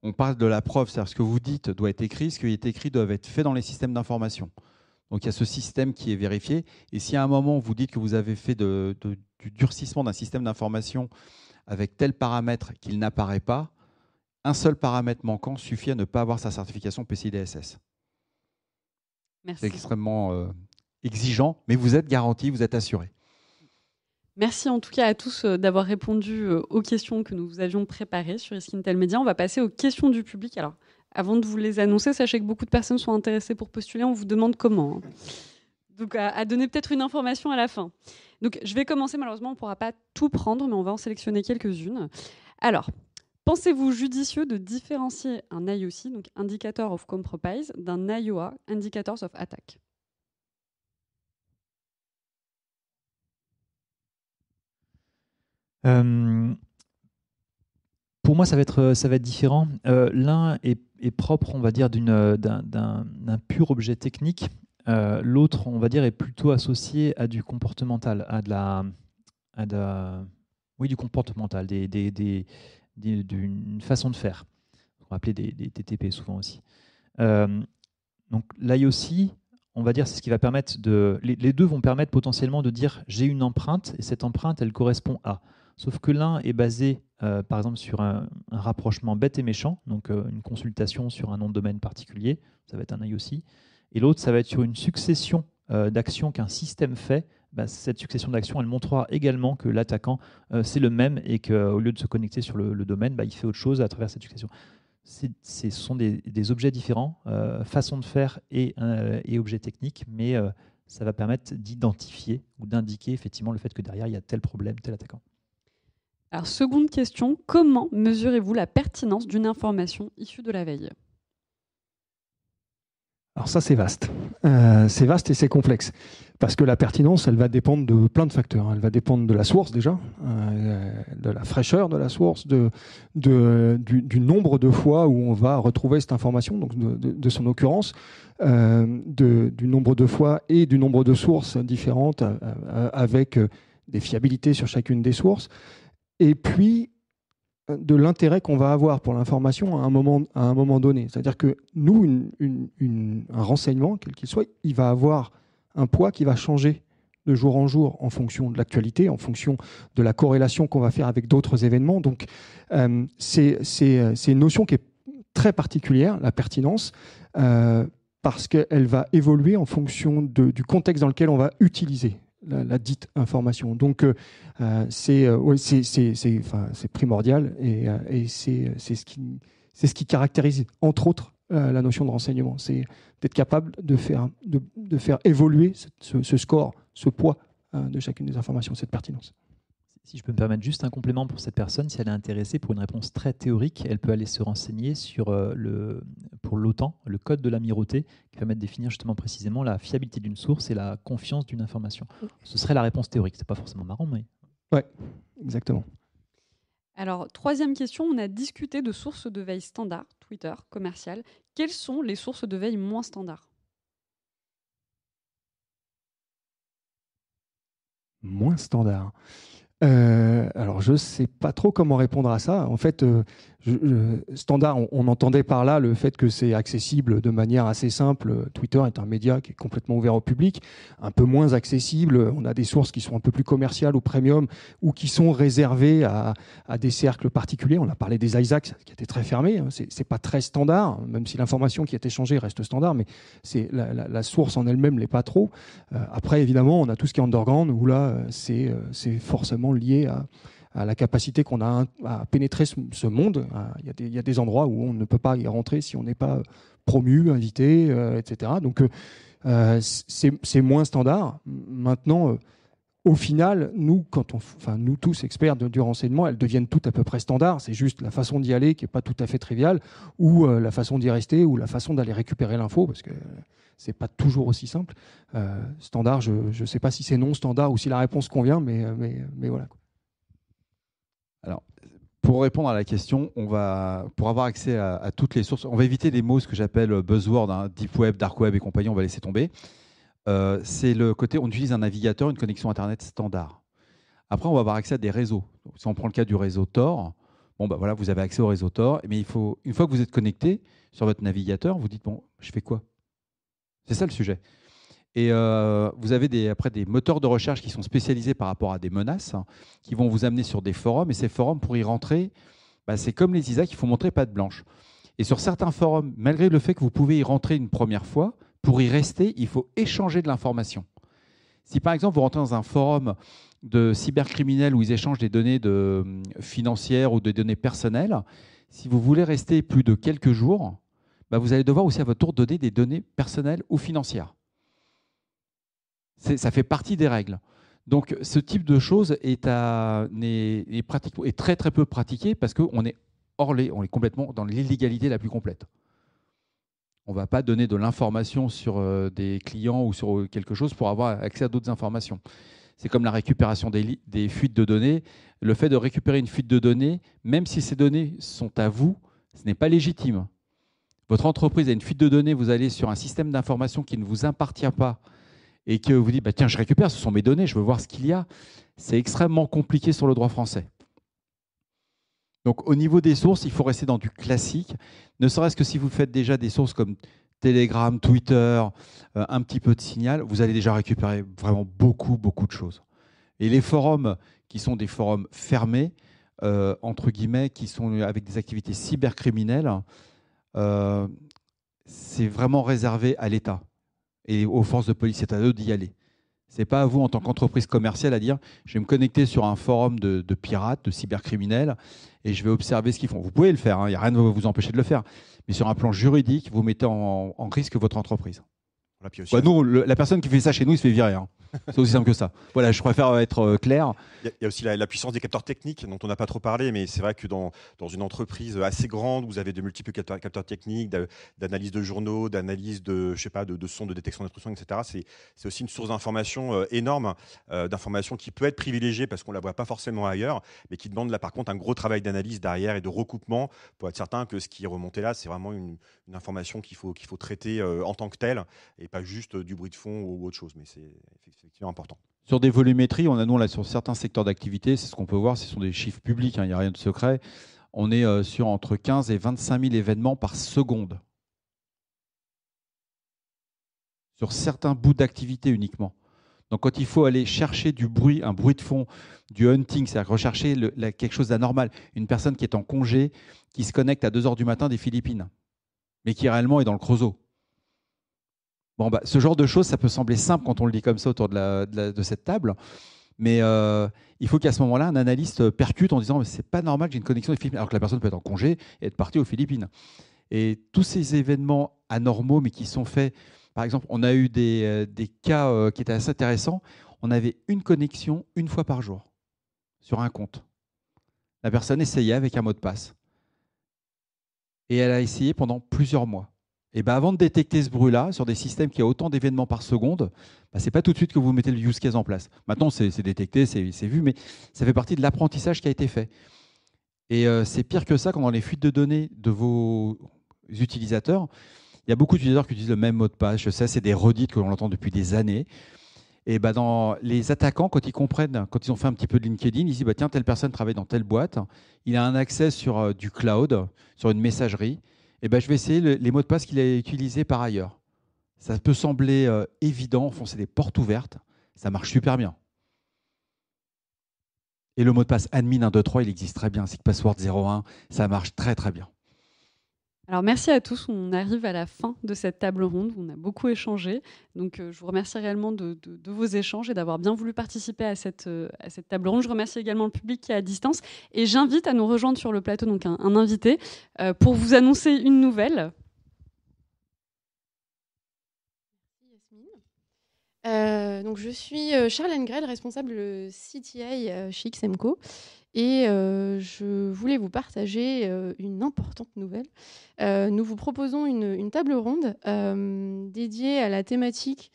On parle de la preuve, c'est-à-dire ce que vous dites doit être écrit, ce qui est écrit doit être fait dans les systèmes d'information. Donc il y a ce système qui est vérifié. Et si à un moment vous dites que vous avez fait du durcissement d'un système d'information avec tel paramètre qu'il n'apparaît pas, un seul paramètre manquant suffit à ne pas avoir sa certification PCI DSS. C'est extrêmement euh, exigeant, mais vous êtes garanti, vous êtes assuré. Merci en tout cas à tous euh, d'avoir répondu euh, aux questions que nous vous avions préparées sur Iskintel Media. On va passer aux questions du public. Alors, avant de vous les annoncer, sachez que beaucoup de personnes sont intéressées pour postuler. On vous demande comment. Hein. Donc, à, donner peut-être une information à la fin. Donc, je vais commencer. Malheureusement, on ne pourra pas tout prendre, mais on va en sélectionner quelques-unes. Alors, Pensez-vous judicieux de différencier un IOC, donc Indicator of Compromise, d'un IOA, Indicators of Attack? Euh, Pour moi, ça va être, ça va être différent. Euh, l'un est, propre, on va dire, d'un pur objet technique. Euh, l'autre, on va dire, est plutôt associé à du comportemental, à de la, à oui, du comportemental, des, des d'une façon de faire. On va appeler des, TTP souvent aussi. Euh, donc l'IOC, on va dire, c'est ce qui va permettre de. Les, deux vont permettre potentiellement de dire j'ai une empreinte et cette empreinte, elle correspond à. Sauf que l'un est basé, euh, par exemple, sur un, rapprochement bête et méchant, donc euh, une consultation sur un nom de domaine particulier, ça va être un IOC. Et l'autre, ça va être sur une succession d'actions qu'un système fait bah, cette succession d'actions, elle montrera également que l'attaquant, euh, c'est le même et qu'au lieu de se connecter sur le, domaine, bah, il fait autre chose à travers cette succession. Ce sont des, objets différents, euh, façon de faire et, euh, et objets techniques, mais ça va permettre d'identifier ou d'indiquer effectivement le fait que derrière, il y a tel problème, tel attaquant. Alors, seconde question, comment mesurez-vous la pertinence d'une information issue de la veille? Alors ça, c'est vaste. c'est vaste et c'est complexe. Parce que la pertinence, elle va dépendre de plein de facteurs. Elle va dépendre de la source déjà, euh, de la fraîcheur de la source, de, du, nombre de fois où on va retrouver cette information, donc de, son occurrence, euh, du nombre de fois et du nombre de sources différentes euh, avec des fiabilités sur chacune des sources. Et puis, de l'intérêt qu'on va avoir pour l'information à un moment, à un moment donné. C'est-à-dire que nous, un renseignement, quel qu'il soit, il va avoir un poids qui va changer de jour en jour en fonction de l'actualité, en fonction de la corrélation qu'on va faire avec d'autres événements. Donc, euh, c'est une notion qui est très particulière, la pertinence, euh, parce qu'elle va évoluer en fonction du contexte dans lequel on va utiliser la, dite information. Donc, euh, c'est primordial et, c'est ce, qui, ce qui caractérise, entre autres, la notion de renseignement. C'est d'être capable de faire, de, faire évoluer ce, score, ce poids euh, de chacune des informations, cette pertinence. Si je peux me permettre juste un complément pour cette personne, si elle est intéressée pour une réponse très théorique, elle peut aller se renseigner sur euh, le, pour l'OTAN, le code de l'amirauté, qui permet de définir justement précisément la fiabilité d'une source et la confiance d'une information. Ce serait la réponse théorique. C'est pas forcément marrant, mais. Ouais, exactement. Alors, troisième question, on a discuté de sources de veille standard, Twitter, commercial. Quelles sont les sources de veille moins standards Moins standard. Euh, alors, je ne sais pas trop comment répondre à ça. En fait, euh, standard, on, entendait par là le fait que c'est accessible de manière assez simple. Twitter est un média qui est complètement ouvert au public, un peu moins accessible. On a des sources qui sont un peu plus commerciales ou premium ou qui sont réservées à, des cercles particuliers. On a parlé des Isaacs qui étaient très fermés. Hein. C'est pas très standard, même si l'information qui est échangée reste standard, mais c'est la, source en elle-même l'est pas trop. Euh, après, évidemment, on a tout ce qui est underground où là, c'est forcément lié à à la capacité qu'on a à pénétrer ce, monde. Il y, a des, endroits où on ne peut pas y rentrer si on n'est pas promu, invité, euh, etc. Donc euh, c'est moins standard. Maintenant, euh, au final, nous, quand on, enfin, nous tous experts du renseignement, elles deviennent toutes à peu près standards. C'est juste la façon d'y aller qui n'est pas tout à fait triviale, ou la façon d'y rester, ou la façon d'aller récupérer l'info, parce que c'est pas toujours aussi simple. standard, je ne sais pas si c'est non standard ou si la réponse convient, mais voilà. Alors, pour répondre à la question, on va, pour avoir accès à, toutes les sources, on va éviter les mots, ce que j'appelle buzzword, hein, deep web, dark web et compagnie, on va laisser tomber. euh, c'est le côté, on utilise un navigateur, une connexion Internet standard. Après, on va avoir accès à des réseaux. si on prend le cas du réseau Tor, bon, bah voilà, vous avez accès au réseau Tor, mais il faut, une fois que vous êtes connecté sur votre navigateur, vous dites, bon, je fais quoi? C'est ça le sujet. Et euh, vous avez des, après des moteurs de recherche qui sont spécialisés par rapport à des menaces, qui vont vous amener sur des forums. Et ces forums, pour y rentrer, bah, c'est comme les ISAC, il faut montrer patte blanche. Et sur certains forums, malgré le fait que vous pouvez y rentrer une première fois, pour y rester, il faut échanger de l'information. Si par exemple vous rentrez dans un forum de cybercriminels où ils échangent des données euh, financières ou des données personnelles, si vous voulez rester plus de quelques jours, bah, vous allez devoir aussi à votre tour donner des données personnelles ou financières. Ça fait partie des règles. Donc ce type de choses est, très très peu pratiqué parce qu'on est hors les, on est complètement dans l'illégalité la plus complète. On ne va pas donner de l'information sur euh, des clients ou sur quelque chose pour avoir accès à d'autres informations. C'est comme la récupération des, des, fuites de données. Le fait de récupérer une fuite de données, même si ces données sont à vous, ce n'est pas légitime. Votre entreprise a une fuite de données, vous allez sur un système d'information qui ne vous appartient pas et que vous dites bah, tiens, je récupère, ce sont mes données, je veux voir ce qu'il y a. C'est extrêmement compliqué sur le droit français. Donc au niveau des sources, il faut rester dans du classique, ne serait-ce que si vous faites déjà des sources comme Telegram, Twitter, euh, un petit peu de signal, vous allez déjà récupérer vraiment beaucoup, beaucoup de choses. Et les forums, qui sont des forums fermés, euh, entre guillemets, qui sont avec des activités cybercriminelles, euh, c'est vraiment réservé à l'État et aux forces de police. C'est à eux d'y aller. Ce n'est pas à vous, en tant qu'entreprise commerciale, à dire je vais me connecter sur un forum de, pirates, de cybercriminels, et je vais observer ce qu'ils font. Vous pouvez le faire, il hein, n'y a rien qui va vous empêcher de le faire. Mais sur un plan juridique, vous mettez en risque votre entreprise nous, la personne qui fait ça chez nous, il se fait virer. Hein. C'est aussi simple que ça. Voilà, je préfère être euh, clair. Il y, a aussi la, puissance des capteurs techniques dont on n'a pas trop parlé, mais c'est vrai que dans, dans, une entreprise assez grande, vous avez de multiples capteurs, techniques, d'analyse de journaux, d'analyse de, de, de sons, de détection d'intrusion, etc. C'est aussi une source d'information euh, énorme, euh, d'information qui peut être privilégiée parce qu'on la voit pas forcément ailleurs, mais qui demande là par contre un gros travail d'analyse derrière et de recoupement pour être certain que ce qui est remonté là, c'est vraiment une, une information qu'il faut, qu'il faut traiter en tant que telle et pas juste du bruit de fond ou autre chose. Mais c'est effectivement important. Sur des volumétries, on a nous là sur certains secteurs d'activité, c'est ce qu'on peut voir, ce sont des chiffres publics, hein, il n'y a rien de secret. On est euh, sur entre 15 et 25 000 événements par seconde. Sur certains bouts d'activité uniquement. Donc quand il faut aller chercher du bruit, un bruit de fond, du hunting, c'est-à-dire rechercher quelque chose d'anormal, une personne qui est en congé, qui se connecte à 2 heures du matin des Philippines, mais qui réellement est dans le Creusot. Bah, ce genre de choses, ça peut sembler simple quand on le dit comme ça autour de, cette table, mais euh, il faut qu'à ce moment-là, un analyste percute en disant c'est pas normal que j'ai une connexion des Philippines, alors que la personne peut être en congé et être partie aux Philippines. Et tous ces événements anormaux, mais qui sont faits, par exemple, on a eu des, euh, cas euh, qui étaient assez intéressants. On avait une connexion une fois par jour sur un compte. La personne essayait avec un mot de passe. Et elle a essayé pendant plusieurs mois. Et ben avant de détecter ce bruit-là, sur des systèmes qui ont autant d'événements par seconde, ben ce n'est pas tout de suite que vous mettez le use case en place. Maintenant, c'est détecté, c'est vu, mais ça fait partie de l'apprentissage qui a été fait. Et euh, c'est pire que ça quand dans les fuites de données de vos utilisateurs, il y a beaucoup d'utilisateurs qui utilisent le même mot de passe. Je sais, c'est des redites que l'on entend depuis des années. Et ben dans les attaquants, quand ils comprennent, quand ils ont fait un petit peu de LinkedIn, ils disent bah, tiens, telle personne travaille dans telle boîte, il a un accès sur euh, du cloud, sur une messagerie eh ben, je vais essayer les mots de passe qu'il a utilisés par ailleurs. Ça peut sembler euh, évident, foncer des portes ouvertes, ça marche super bien. Et le mot de passe admin 123, il existe très bien, c'est que password 01, ça marche très très bien. Alors merci à tous, on arrive à la fin de cette table ronde, on a beaucoup échangé, donc euh, je vous remercie réellement de, vos échanges et d'avoir bien voulu participer à cette, euh, à cette table ronde. Je remercie également le public qui est à distance et j'invite à nous rejoindre sur le plateau donc un, invité euh, pour vous annoncer une nouvelle. donc je suis Charlène Engrel, responsable CTI chez XMCO. Et euh, je voulais vous partager euh, une importante nouvelle. Euh, nous vous proposons une, table ronde dédiée à la thématique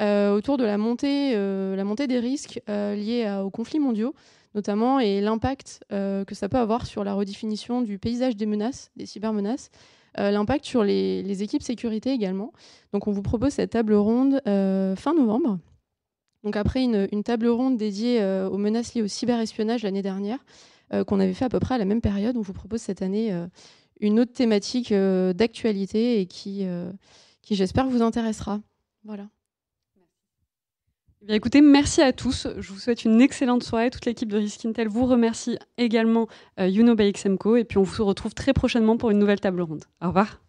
autour de la montée, la montée des risques liés aux conflits mondiaux, notamment, et l'impact que ça peut avoir sur la redéfinition du paysage des menaces, des cybermenaces, l'impact sur les, équipes sécurité également. Donc on vous propose cette table ronde fin novembre. Donc après une, table ronde dédiée aux menaces liées au cyberespionnage l'année dernière, qu'on avait fait à peu près à la même période, on vous propose cette année une autre thématique d'actualité et qui, qui j'espère vous intéressera. Voilà. Eh écoutez, merci à tous. Je vous souhaite une excellente soirée. Toute l'équipe de Risk Intel vous remercie également, euh, Youno by XMCO. Et puis on vous retrouve très prochainement pour une nouvelle table ronde. Au revoir.